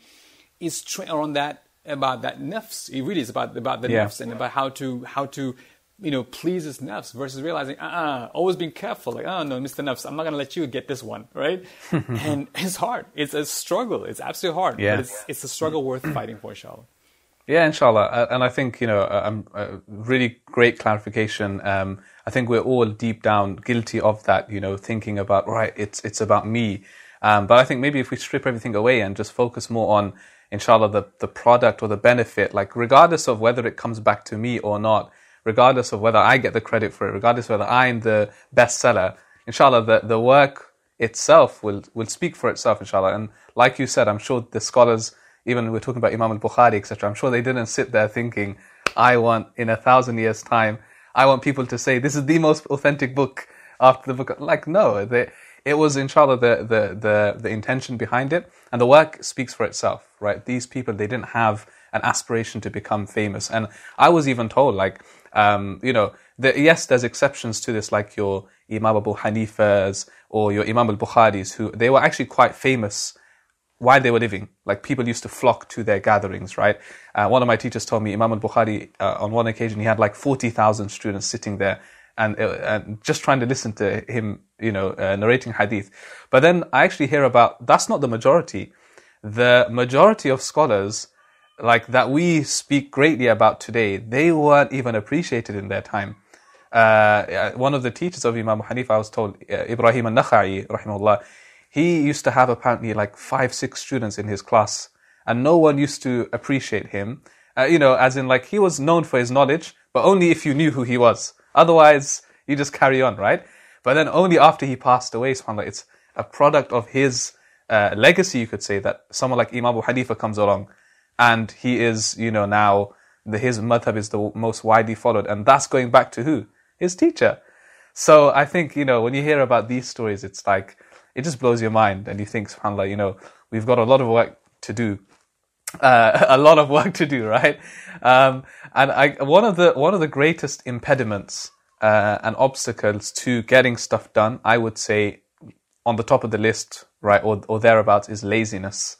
is trained around that about that nafs. It really is about about the Yeah. nafs and about how to how to you know please his nafs versus realizing uh-uh, always being careful like oh no Mr. Nafs I'm not gonna let you get this one right and it's hard it's a struggle it's absolutely hard Yeah. but it's it's a struggle worth fighting for inshallah Yeah, inshallah. Uh, And I think, you know, uh, um, uh, really great clarification. Um, I think we're all deep down guilty of that, you know, thinking about, right, it's, it's about me. Um, but I think maybe if we strip everything away and just focus more on, inshallah, the, the product or the benefit, like regardless of whether it comes back to me or not, regardless of whether I get the credit for it, regardless of whether I'm the bestseller, inshallah, the, the work itself will, will speak for itself, inshallah. And like you said, I'm sure the scholars, even we're talking about Imam al-Bukhari, etc. I'm sure they didn't sit there thinking, I want in a thousand years' time, I want people to say this is the most authentic book after the book. Like no, they, it was inshallah the, the the the intention behind it, and the work speaks for itself, right? These people they didn't have an aspiration to become famous, and I was even told like, um, you know, the, yes, there's exceptions to this, like your Imam Abu Hanifa's or your Imam al-Bukhari's, who they were actually quite famous while they were living. Like people used to flock to their gatherings, right? Uh, one of my teachers told me Imam al-Bukhari, uh, on one occasion, he had like 40,000 students sitting there and, uh, and just trying to listen to him, you know, uh, narrating hadith. But then I actually hear about, that's not the majority. The majority of scholars, like that we speak greatly about today, they weren't even appreciated in their time. Uh, one of the teachers of Imam Hanifa, I was told, uh, Ibrahim al-Nakhai, rahimahullah, he used to have apparently like five, six students in his class, and no one used to appreciate him. Uh, you know, as in like he was known for his knowledge, but only if you knew who he was. Otherwise, you just carry on, right? But then only after he passed away, subhanAllah, it's a product of his uh, legacy, you could say, that someone like Imam Abu Hanifa comes along, and he is, you know, now the, his madhab is the most widely followed, and that's going back to who? His teacher. So I think, you know, when you hear about these stories, it's like, it just blows your mind and you think, subhanAllah, you know, we've got a lot of work to do. Uh, a lot of work to do, right? Um, and I, one of the, one of the greatest impediments, uh, and obstacles to getting stuff done, I would say on the top of the list, right, or, or thereabouts is laziness,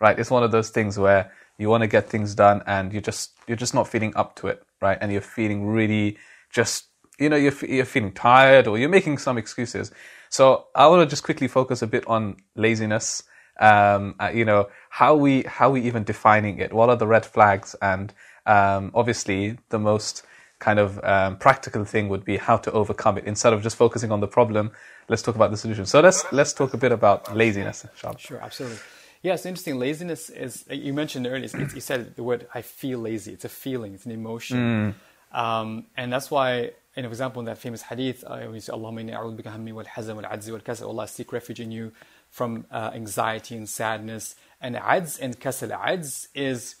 right? It's one of those things where you want to get things done and you're just, you're just not feeling up to it, right? And you're feeling really just, you know, you're, you're feeling tired or you're making some excuses. So I want to just quickly focus a bit on laziness. Um, uh, you know, how we, how we even defining it? What are the red flags? And, um, obviously the most kind of, um, practical thing would be how to overcome it. Instead of just focusing on the problem, let's talk about the solution. So let's, let's talk a bit about laziness, inshallah. Sure, absolutely. Yeah, it's interesting. Laziness is, you mentioned earlier, it's, you said the word, I feel lazy. It's a feeling, it's an emotion. Um, and that's why, in for example, in that famous hadith, uh, we say, Allahumma inni a'udhu bika hammi wal hazan wal adzi wal kasal. Allah, seek refuge in you from uh, anxiety and sadness. And adz and kasal. Adz is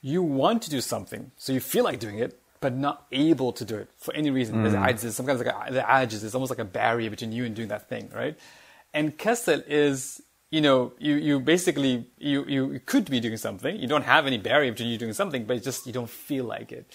you want to do something, so you feel like doing it, but not able to do it for any reason. There's adz is some kind of like a, the adj is almost like a barrier between you and doing that thing, right? And kasal is you know, you, you basically you, you could be doing something. You don't have any barrier between you doing something, but it's just you don't feel like it.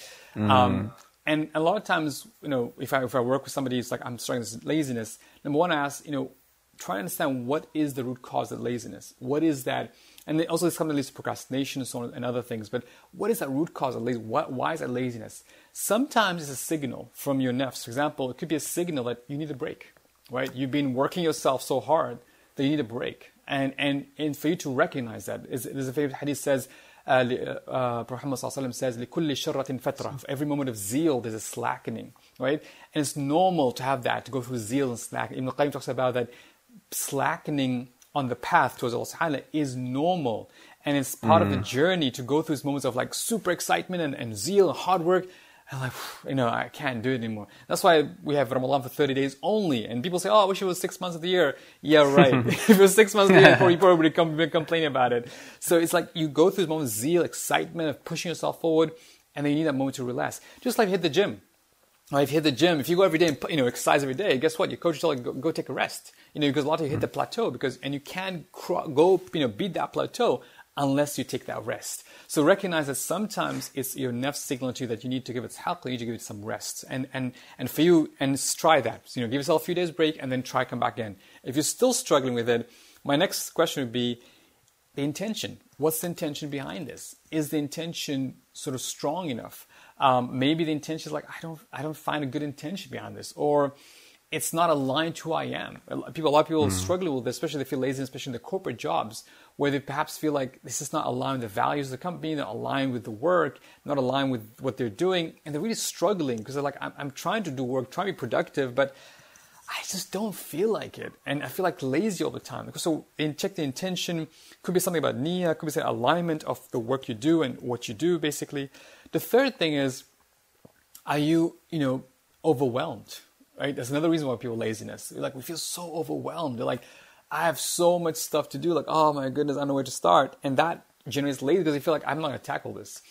Um, and a lot of times, you know, if I if I work with somebody, it's like I'm struggling with laziness. Number one, I ask, you know, try to understand what is the root cause of laziness. What is that? And also, something that leads to procrastination and so on and other things. But what is that root cause of laziness? What, why is that laziness? Sometimes it's a signal from your nafs. For example, it could be a signal that you need a break, right? You've been working yourself so hard that you need a break. And, and, and for you to recognize that, is, there's a favorite hadith says, uh, uh, Prophet Muhammad says, لِكُلِّ شَرَّةٍ فَتْرَةٍ For every moment of zeal, there's a slackening, right? And it's normal to have that, to go through zeal and slack. Ibn Qayyim talks about that slackening on the path towards Allah Subhanahu is normal. And it's part of the journey to go through these moments of like super excitement and, and zeal and hard work. and like, you know, I can't do it anymore. That's why we have Ramadan for 30 days only. And people say, oh, I wish it was six months of the year. Yeah, right. if it was six months of the year, you probably would come, complaining about it. So it's like you go through this moment of zeal, excitement of pushing yourself forward, and then you need that moment to relax. Just like hit the gym. Or if you hit the gym, if you go every day and you know exercise every day, guess what? Your coach is you go, go take a rest. You know because a lot of you hit the mm-hmm. plateau because and you can't go you know beat that plateau unless you take that rest. So recognize that sometimes it's your nafs signal to you that you need to give it help, you need to give it some rest. And, and, and for you, and try that. So, you know, give yourself a few days break and then try come back in. If you're still struggling with it, my next question would be the intention. What's the intention behind this? Is the intention sort of strong enough? Um, maybe the intention is like, I don't, I don't find a good intention behind this. Or, it's not aligned to who I am. People, a lot of people mm. struggle with this, especially if they feel lazy, especially in the corporate jobs, where they perhaps feel like this is not aligned with the values of the company, not aligned with the work, not aligned with what they're doing, and they're really struggling because they're like, I'm, I'm trying to do work, trying to be productive, but I just don't feel like it, and I feel like lazy all the time. So, in, check the intention. Could be something about niyyah, could be say alignment of the work you do and what you do, basically. The third thing is, are you, you know, overwhelmed? Right? That's another reason why people laziness. Like we feel so overwhelmed. They're like, I have so much stuff to do. Like, oh my goodness, I don't know where to start. And that generates lazy because they feel like I'm not going to tackle this.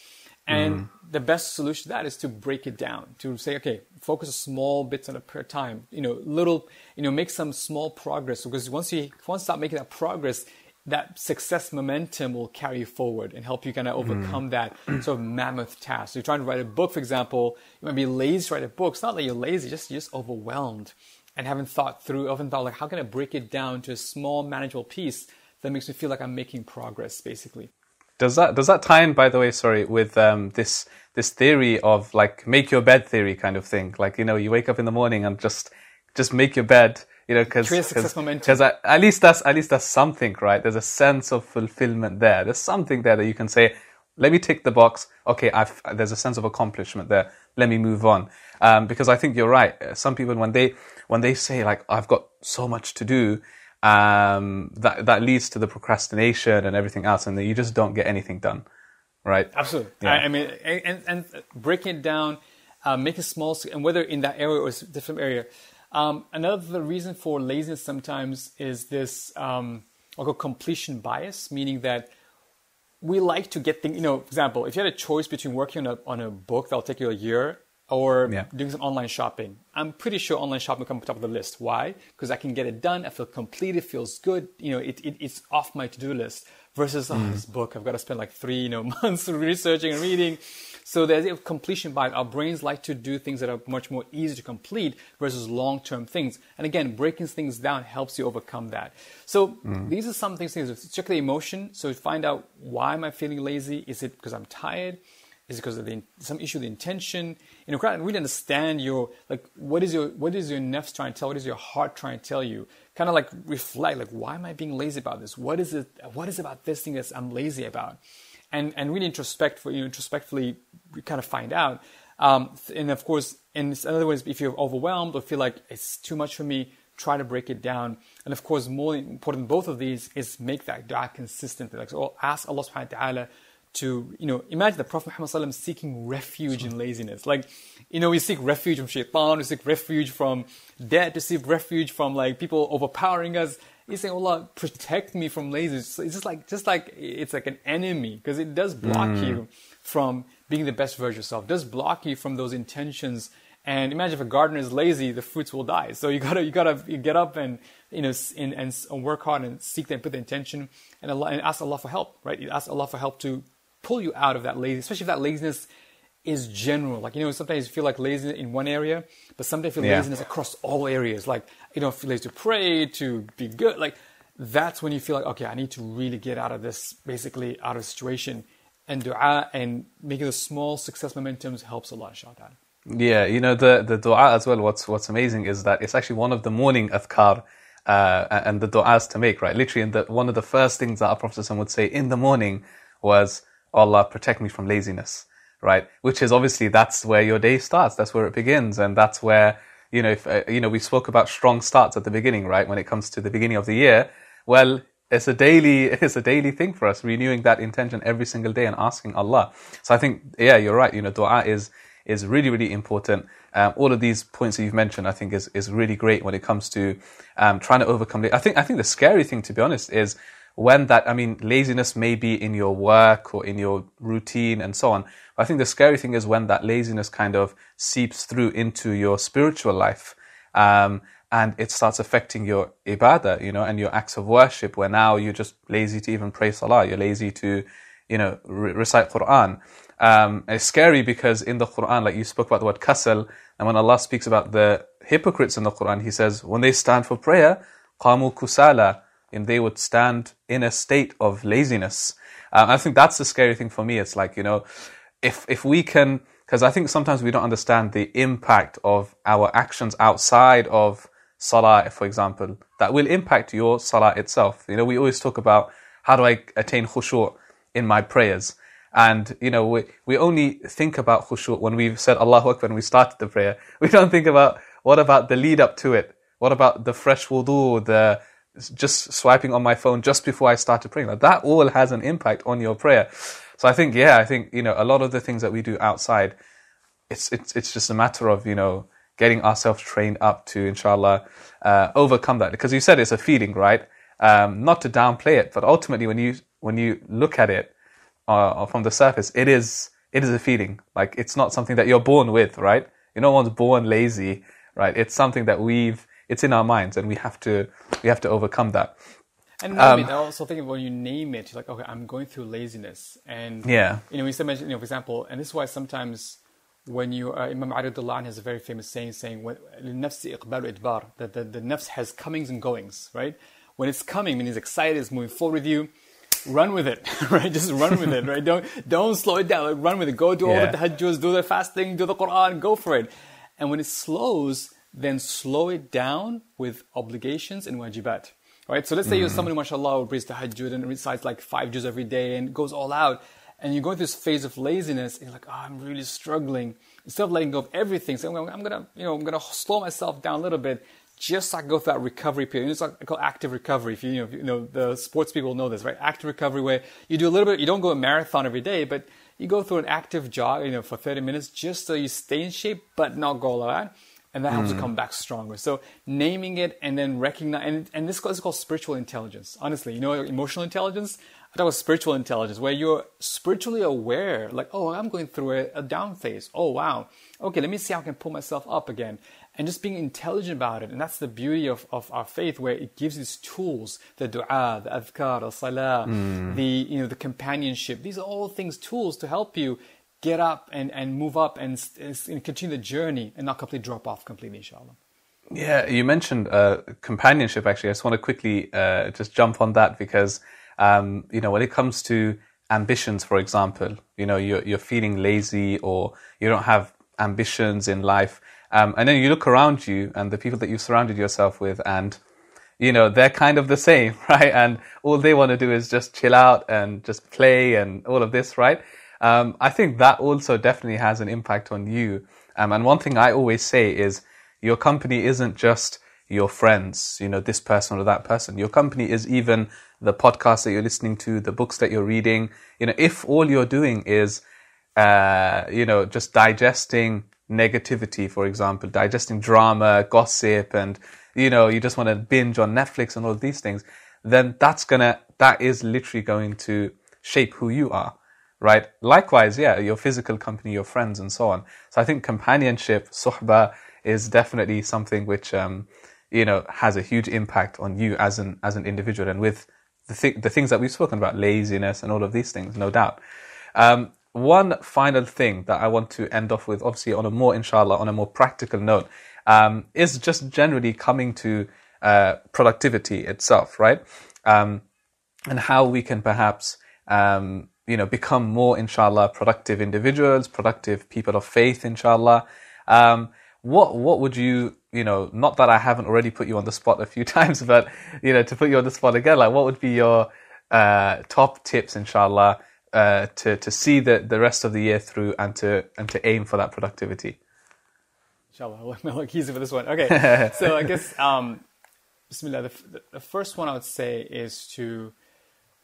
And mm. the best solution to that is to break it down, to say, okay, focus a small bits at a per time. You know, little, you know, make some small progress because once you once you start making that progress, that success momentum will carry you forward and help you kind of mm. overcome mm. that sort of mammoth task. So you're trying to write a book, for example, you might be lazy to write a book. It's not that you're lazy, just you're just overwhelmed and haven't thought through, haven't thought like, how can I break it down to a small manageable piece that makes me feel like I'm making progress, basically. Does that does that tie in, by the way, sorry, with um, this this theory of like make your bed theory kind of thing? Like you know, you wake up in the morning and just just make your bed you know, because because at least that's at least that's something, right? There's a sense of fulfillment there. There's something there that you can say, let me tick the box. Okay, I've, there's a sense of accomplishment there. Let me move on. Um, because I think you're right. Some people when they when they say like I've got so much to do, um, that that leads to the procrastination and everything else, and then you just don't get anything done, right? Absolutely. Yeah. I, I, mean, and, and breaking it down, uh, make it small, and whether in that area or a different area um, another reason for laziness sometimes is this um, completion bias, meaning that we like to get things. You know, for example, if you had a choice between working on a on a book that'll take you a year or yeah. doing some online shopping, I'm pretty sure online shopping will come top of the list. Why? Because I can get it done. I feel complete. It feels good. You know, it, it it's off my to do list. Versus, oh, mm. this book, I've got to spend like three, you know, months researching and reading. So there's a completion bias. Our brains like to do things that are much more easy to complete versus long-term things. And again, breaking things down helps you overcome that. So mm. these are some things. Check the emotion. So find out why am I feeling lazy? Is it because I'm tired? Is it because of the, some issue, the intention? You know, really understand your like what is your what is your nafs trying to tell? What is your heart trying to tell you? Kind of like reflect, like why am I being lazy about this? What is it? What is about this thing that I'm lazy about? And, and really introspect for you introspectively kind of find out. Um, and of course, in other words, if you're overwhelmed or feel like it's too much for me, try to break it down. And of course, more important both of these is make that dua consistent. Like, so ask Allah subhanahu wa ta'ala to, you know, imagine the Prophet Muhammad seeking refuge in laziness. Like, you know, we seek refuge from shaitan, we seek refuge from debt, we seek refuge from like people overpowering us. He's saying, Allah, protect me from lasers. So it's just like, just like it's like an enemy because it does block mm. you from being the best version of yourself. It does block you from those intentions. And imagine if a gardener is lazy, the fruits will die. So you gotta, you gotta you get up and, you know, and, and, and work hard and seek and put the intention and, Allah, and ask Allah for help, right? You ask Allah for help to pull you out of that laziness, especially if that laziness is general. Like, you know, sometimes you feel like laziness in one area, but sometimes you feel yeah. laziness across all areas. Like, you know, feel lazy to pray, to be good. Like, that's when you feel like, okay, I need to really get out of this, basically out of situation. And dua and making the small success momentums helps a lot, inshallah. Yeah, you know, the, the dua as well, what's, what's amazing is that it's actually one of the morning adhkar uh, and the du'as to make, right? Literally, in the, one of the first things that our Prophet would say in the morning was, Allah, protect me from laziness right? Which is obviously that's where your day starts. That's where it begins, and that's where you know, if uh, you know, we spoke about strong starts at the beginning, right? When it comes to the beginning of the year, well, it's a daily it's a daily thing for us renewing that intention every single day and asking Allah so I think yeah you're right you know dua is is really really important um, all of these points that you've mentioned I think is is really great when it comes to um, trying to overcome it I think I think the scary thing to be honest is when that I mean laziness may be in your work or in your routine and so on but I think the scary thing is when that laziness kind of seeps through into your spiritual life um, and it starts affecting your ibadah, you know, and your acts of worship, where now you're just lazy to even pray salah, you're lazy to, you know, re- recite Quran. Um, it's scary because in the Quran, like you spoke about the word kasal, and when Allah speaks about the hypocrites in the Quran, He says, when they stand for prayer, qamu kusala, and they would stand in a state of laziness. Um, I think that's the scary thing for me. It's like, you know, if, if we can, because I think sometimes we don't understand the impact of our actions outside of salah, for example, that will impact your salah itself. You know, we always talk about how do I attain khushu' in my prayers. And, you know, we, we only think about khushu' when we've said Allahu Akbar when we started the prayer. We don't think about what about the lead up to it? What about the fresh wudu, the just swiping on my phone just before I started praying? Like that all has an impact on your prayer. So I think, yeah, I think, you know, a lot of the things that we do outside, it's, it's, it's just a matter of, you know, getting ourselves trained up to, inshallah, uh, overcome that. Because you said it's a feeling, right? Um, not to downplay it, but ultimately, when you when you look at it uh, from the surface, it is it is a feeling. Like it's not something that you're born with, right? You no one's born lazy, right? It's something that we've it's in our minds, and we have to we have to overcome that. And um, I also think when you name it, you're like, okay, I'm going through laziness, and yeah, you know, we said, you know, for example, and this is why sometimes when you uh, Imam Ali has a very famous saying saying that the, the, the nafs has comings and goings right? When it's coming when it's excited it's moving forward with you run with it right? Just run with it right? Don't don't slow it down. Like, run with it. Go do yeah. all the tahajjuds do the fasting do the Quran go for it. And when it slows then slow it down with obligations and wajibat right so let's say mm. you're someone who mashallah reads tahajjud and recites like five juz every day and goes all out and you go through this phase of laziness, and you're like, oh, I'm really struggling. Instead of letting go of everything, so I'm, going, I'm gonna, you know, I'm gonna slow myself down a little bit, just I go through that recovery period. It's like I call active recovery. If you, you know, you know, the sports people know this, right? Active recovery, where you do a little bit, you don't go a marathon every day, but you go through an active jog, you know, for 30 minutes, just so you stay in shape, but not go all out and that helps mm. you come back stronger. So naming it and then recognize, and, and this is called spiritual intelligence. Honestly, you know, emotional intelligence. I thought it was spiritual intelligence, where you're spiritually aware, like, oh, I'm going through a, a down phase. Oh, wow. Okay, let me see how I can pull myself up again. And just being intelligent about it. And that's the beauty of, of our faith, where it gives these tools, the dua, the adhkar, the salah, mm. the, you know, the companionship. These are all things, tools to help you get up and, and move up and, and continue the journey and not completely drop off completely, inshallah. Yeah, you mentioned uh, companionship. Actually, I just want to quickly uh, just jump on that because um, you know when it comes to ambitions, for example, you know you're, you're feeling lazy or you don't have ambitions in life, um, and then you look around you and the people that you've surrounded yourself with, and you know they're kind of the same, right? And all they want to do is just chill out and just play and all of this, right? Um, I think that also definitely has an impact on you. Um, and one thing I always say is your company isn't just your friends, you know, this person or that person. Your company is even the podcast that you're listening to, the books that you're reading. You know, if all you're doing is, uh, you know, just digesting negativity, for example, digesting drama, gossip, and, you know, you just want to binge on Netflix and all these things, then that's gonna, that is literally going to shape who you are right? Likewise, yeah, your physical company, your friends, and so on. So I think companionship, suhba, is definitely something which um, you know has a huge impact on you as an as an individual, and with the th- the things that we've spoken about, laziness and all of these things, no doubt. Um, one final thing that I want to end off with, obviously on a more inshallah, on a more practical note, um, is just generally coming to uh, productivity itself, right? Um, and how we can perhaps um, you know, become more, inshallah, productive individuals, productive people of faith, inshallah. Um, what, what would you, you know, not that I haven't already put you on the spot a few times, but, you know, to put you on the spot again, like what would be your, uh, top tips, inshallah, uh, to, to see the, the rest of the year through and to, and to aim for that productivity? Inshallah, I'll look easy for this one. Okay. so I guess, um, Bismillah, the, the first one I would say is to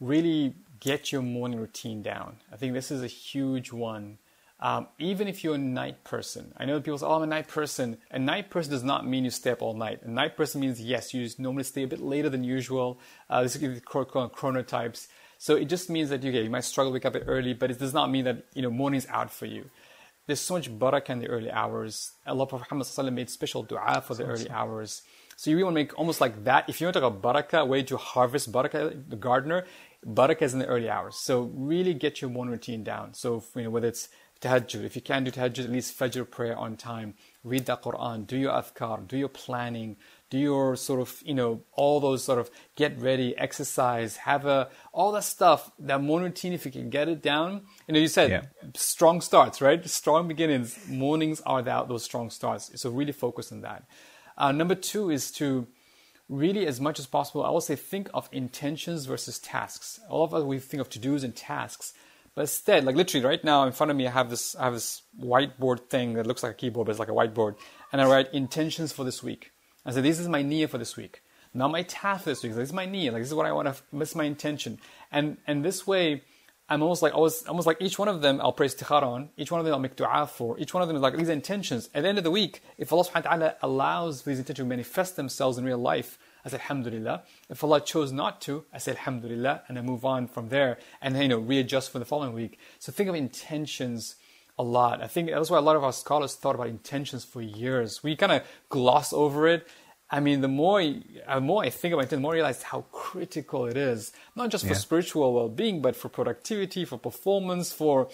really get your morning routine down. I think this is a huge one. Um, even if you're a night person, I know people say, "Oh, I'm a night person." A night person does not mean you stay up all night. A night person means yes, you normally stay a bit later than usual. Uh, this is the chronotypes. So it just means that you, okay, you might struggle to wake up early, but it does not mean that you know morning's out for you. There's so much barakah in the early hours. Allah Prophet Muhammad made special dua for the early hours. So you really want to make almost like that. If you want to talk about barakah, way to harvest barakah, the gardener, barakah is in the early hours. So really get your morning routine down. So you know whether it's tahajjud, if you can do tahajjud, at least fajr prayer on time. Read the Quran, do your adhkar, do your planning, do your sort of you know all those sort of get ready, exercise, have a all that stuff. That morning routine, if you can get it down, you know you said yeah. strong starts, right? Strong beginnings. Mornings are that those strong starts. So really focus on that. Uh, number two is to really, as much as possible, I will say think of intentions versus tasks. All of us, we think of to dos and tasks. But instead, like literally right now in front of me, I have this, I have this whiteboard thing that looks like a keyboard, but it's like a whiteboard. And I write intentions for this week. I say, this is my niyyah for this week. Not my task this week. This is my niyyah. Like this is what I want to, this is my intention. And, and this way, I'm almost like always, almost like each one of them I'll pray istikhara on, each one of them I'll make dua for, each one of them is like these intentions. At the end of the week, if Allah subhanahu wa ta'ala allows these intentions to manifest themselves in real life, I say Alhamdulillah. If Allah chose not to, I say Alhamdulillah and I move on from there and you know readjust for the following week. So think of intentions a lot. I think that's why a lot of our scholars thought about intentions for years. We kind of gloss over it I mean, the more, the uh, more I think about it, the more I realize how critical it is, not just for yeah. spiritual well-being, but for productivity, for performance, for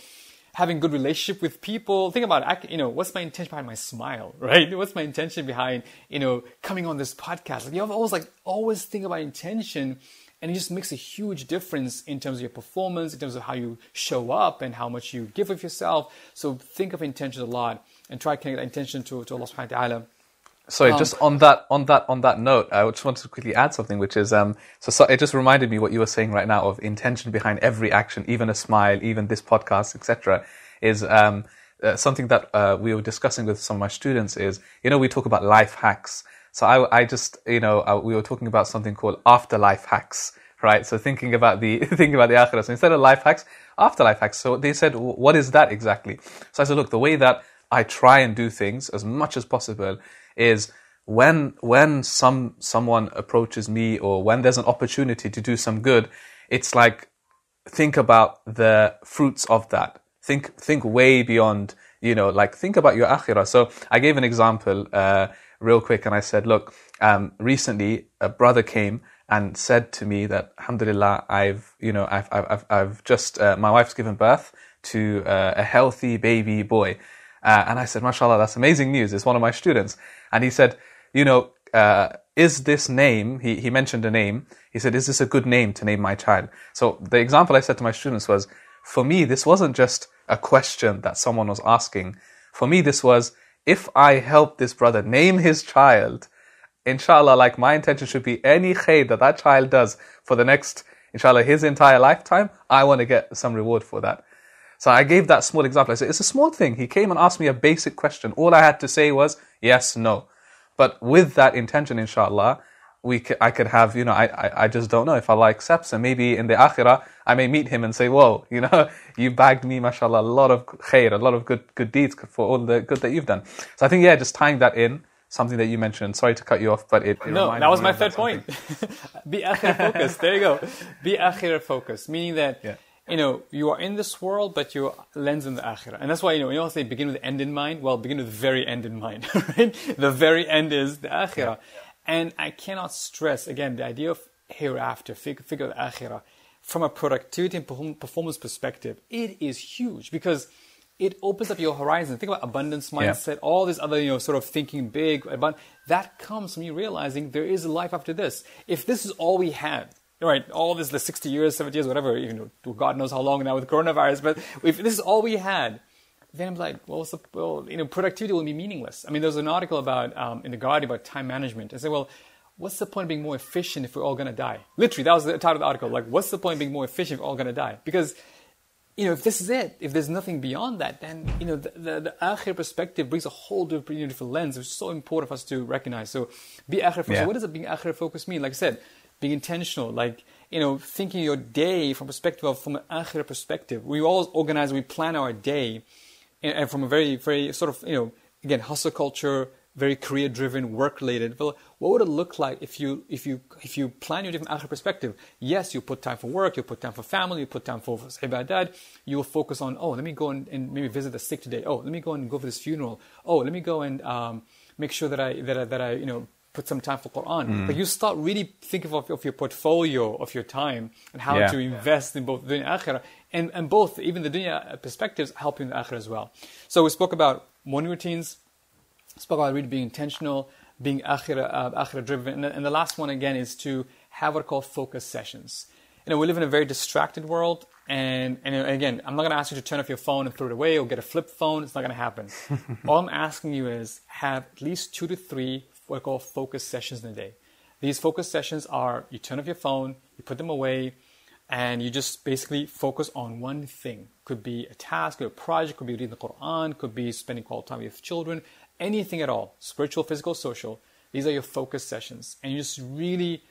having good relationship with people. Think about it. you know, what's my intention behind my smile, right? What's my intention behind, you know, coming on this podcast? Like, you have always like, always think about intention and it just makes a huge difference in terms of your performance, in terms of how you show up and how much you give of yourself. So think of intention a lot and try to connect that intention to, to Allah subhanahu wa ta'ala Sorry, um, just on that on that on that note, I just wanted to quickly add something, which is um, so, so, it just reminded me what you were saying right now of intention behind every action, even a smile, even this podcast, etc. Is um, uh, something that uh, we were discussing with some of my students. Is you know we talk about life hacks. So I, I just you know uh, we were talking about something called afterlife hacks, right? So thinking about the thinking about the akhirah. So instead of life hacks, afterlife hacks. So they said, what is that exactly? So I said, look, the way that I try and do things as much as possible is when when some someone approaches me or when there's an opportunity to do some good, it's like think about the fruits of that. Think think way beyond you know like think about your akhirah. So I gave an example uh, real quick, and I said, look, um, recently a brother came and said to me that alhamdulillah i've you know i've i've i've just uh, my wife's given birth to uh, a healthy baby boy uh, and i said mashallah that's amazing news it's one of my students and he said, you know, uh, is this name, he, he mentioned a name, he said, is this a good name to name my child? So the example I said to my students was, for me, this wasn't just a question that someone was asking. For me, this was, if I help this brother name his child, inshallah, like my intention should be any khair that that child does for the next, inshallah, his entire lifetime, I want to get some reward for that. So I gave that small example. I said, it's a small thing. He came and asked me a basic question. All I had to say was, yes, no. But with that intention, inshallah, we could, I could have, you know, I, I, I just don't know if Allah accepts and maybe in the akhirah, I may meet him and say, whoa, you know, you bagged me, mashallah, a lot of khair, a lot of good, good deeds for all the good that you've done. So I think, yeah, just tying that in, something that you mentioned, sorry to cut you off, but it, it No, that was my third point. Be akhirah focused. There you go. Be akhirah focused, meaning that, yeah you know, you are in this world, but your lens in the akhirah. And that's why, you know, you all say begin with the end in mind. Well, begin with the very end in mind, right? The very end is the akhirah. And I cannot stress, again, the idea of hereafter, figure, figure the akhirah, from a productivity and performance perspective, it is huge because it opens up your horizon. Think about abundance mindset, yeah. all this other, you know, sort of thinking big. That comes from you realizing there is a life after this. If this is all we had, right, all this, the 60 years, 70 years, whatever, you know, God knows how long now with coronavirus, but if this is all we had, then I'm like, well, the, well, you know, productivity will be meaningless. I mean, there's an article about, um, in The Guardian about time management. I said, well, what's the point of being more efficient if we're all going to die? Literally, that was the title of the article. Like, what's the point of being more efficient if we're all going to die? Because you know, if this is it, if there's nothing beyond that, then, you know, the, the, the akhir perspective brings a whole different, different lens, which is so important for us to recognize. So be akhir focused. Yeah. What does it being akhir focused mean? Like I said, being intentional, like, you know, thinking your day from perspective of, from an akhir perspective. We always organize, we plan our day and, and from a very, very sort of, you know, again, hustle culture, very career driven, work related. Well, what would it look like if you if you if you plan your different akhir perspective? Yes, you put time for work, you put time for family, you put time for ibadat. You will focus on oh, let me go and, and maybe visit the sick today. Oh, let me go and go for this funeral. Oh, let me go and um, make sure that I that I, that I you know put some time for Quran. But you start really thinking of, of your portfolio of your time and how Yeah. to invest in both dunya and akhirah. And, and both, even the dunya perspectives, help you in the akhirah as well. So we spoke about morning routines, spoke about really being intentional, being akhirah, uh, akhirah driven. And, the- and the last one, again, is to have what are called focus sessions. You know, we live in a very distracted world. And, and again, I'm not going to ask you to turn off your phone and throw it away or get a flip phone. It's not going to happen. All I'm asking you is have at least two to three what are called focus sessions in a day. These focus sessions are you turn off your phone, you put them away, and you just basically focus on one thing. Could be a task, could be a project, could be reading the Quran, could be spending quality time with your children, anything at all, spiritual, physical, social. These are your focus sessions, and you just really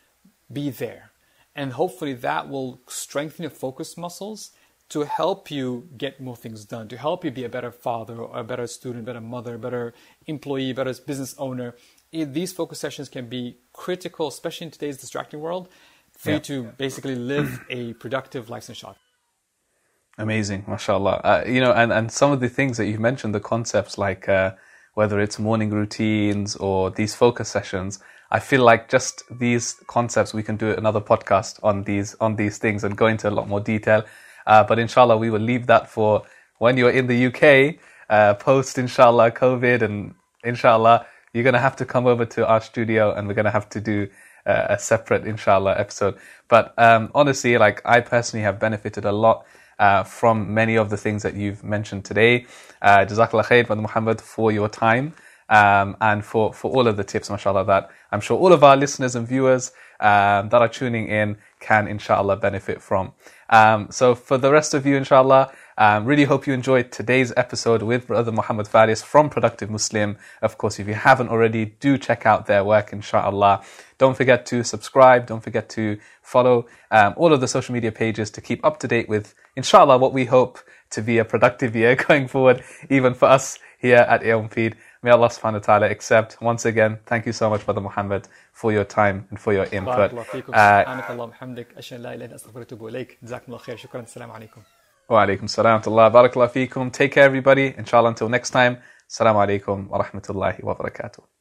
be there. And hopefully that will strengthen your focus muscles to help you get more things done, to help you be a better father, or a better student, better mother, better employee, better business owner. These focus sessions can be critical, especially in today's distracting world, for Yeah. you to basically live a productive life inshallah. Amazing, mashallah. Uh, you know, and, and some of the things that you've mentioned, the concepts like uh, whether it's morning routines or these focus sessions, I feel like just these concepts, we can do another podcast on these on these things and go into a lot more detail. Uh, but inshallah, we will leave that for when you're in the UK, uh, post inshallah COVID, and inshallah, you're going to have to come over to our studio and we're going to have to do uh, a separate inshallah episode. But um, honestly, like I personally have benefited a lot uh, from many of the things that you've mentioned today. Uh, Jazakallah khair, Brother Muhammad, for your time um, and for, for all of the tips, mashallah, that I'm sure all of our listeners and viewers um, that are tuning in can, inshallah, benefit from. Um, so for the rest of you, inshallah, um, really hope you enjoyed today's episode with Brother Muhammad Faris from Productive Muslim. Of course, if you haven't already, do check out their work, inshallah. Don't forget to subscribe. Don't forget to follow um, all of the social media pages to keep up to date with, inshallah, what we hope to be a productive year going forward, even for us here at IlmFeed. May Allah subhanahu wa ta'ala accept. Once again, thank you so much, Brother Muhammad, for your time and for your input. Wa alaikum salam. Allah barakallahu feekum. Take care, everybody. Inshallah, until next time. Salaam alaikum wa rahmatullahi wa barakatuh.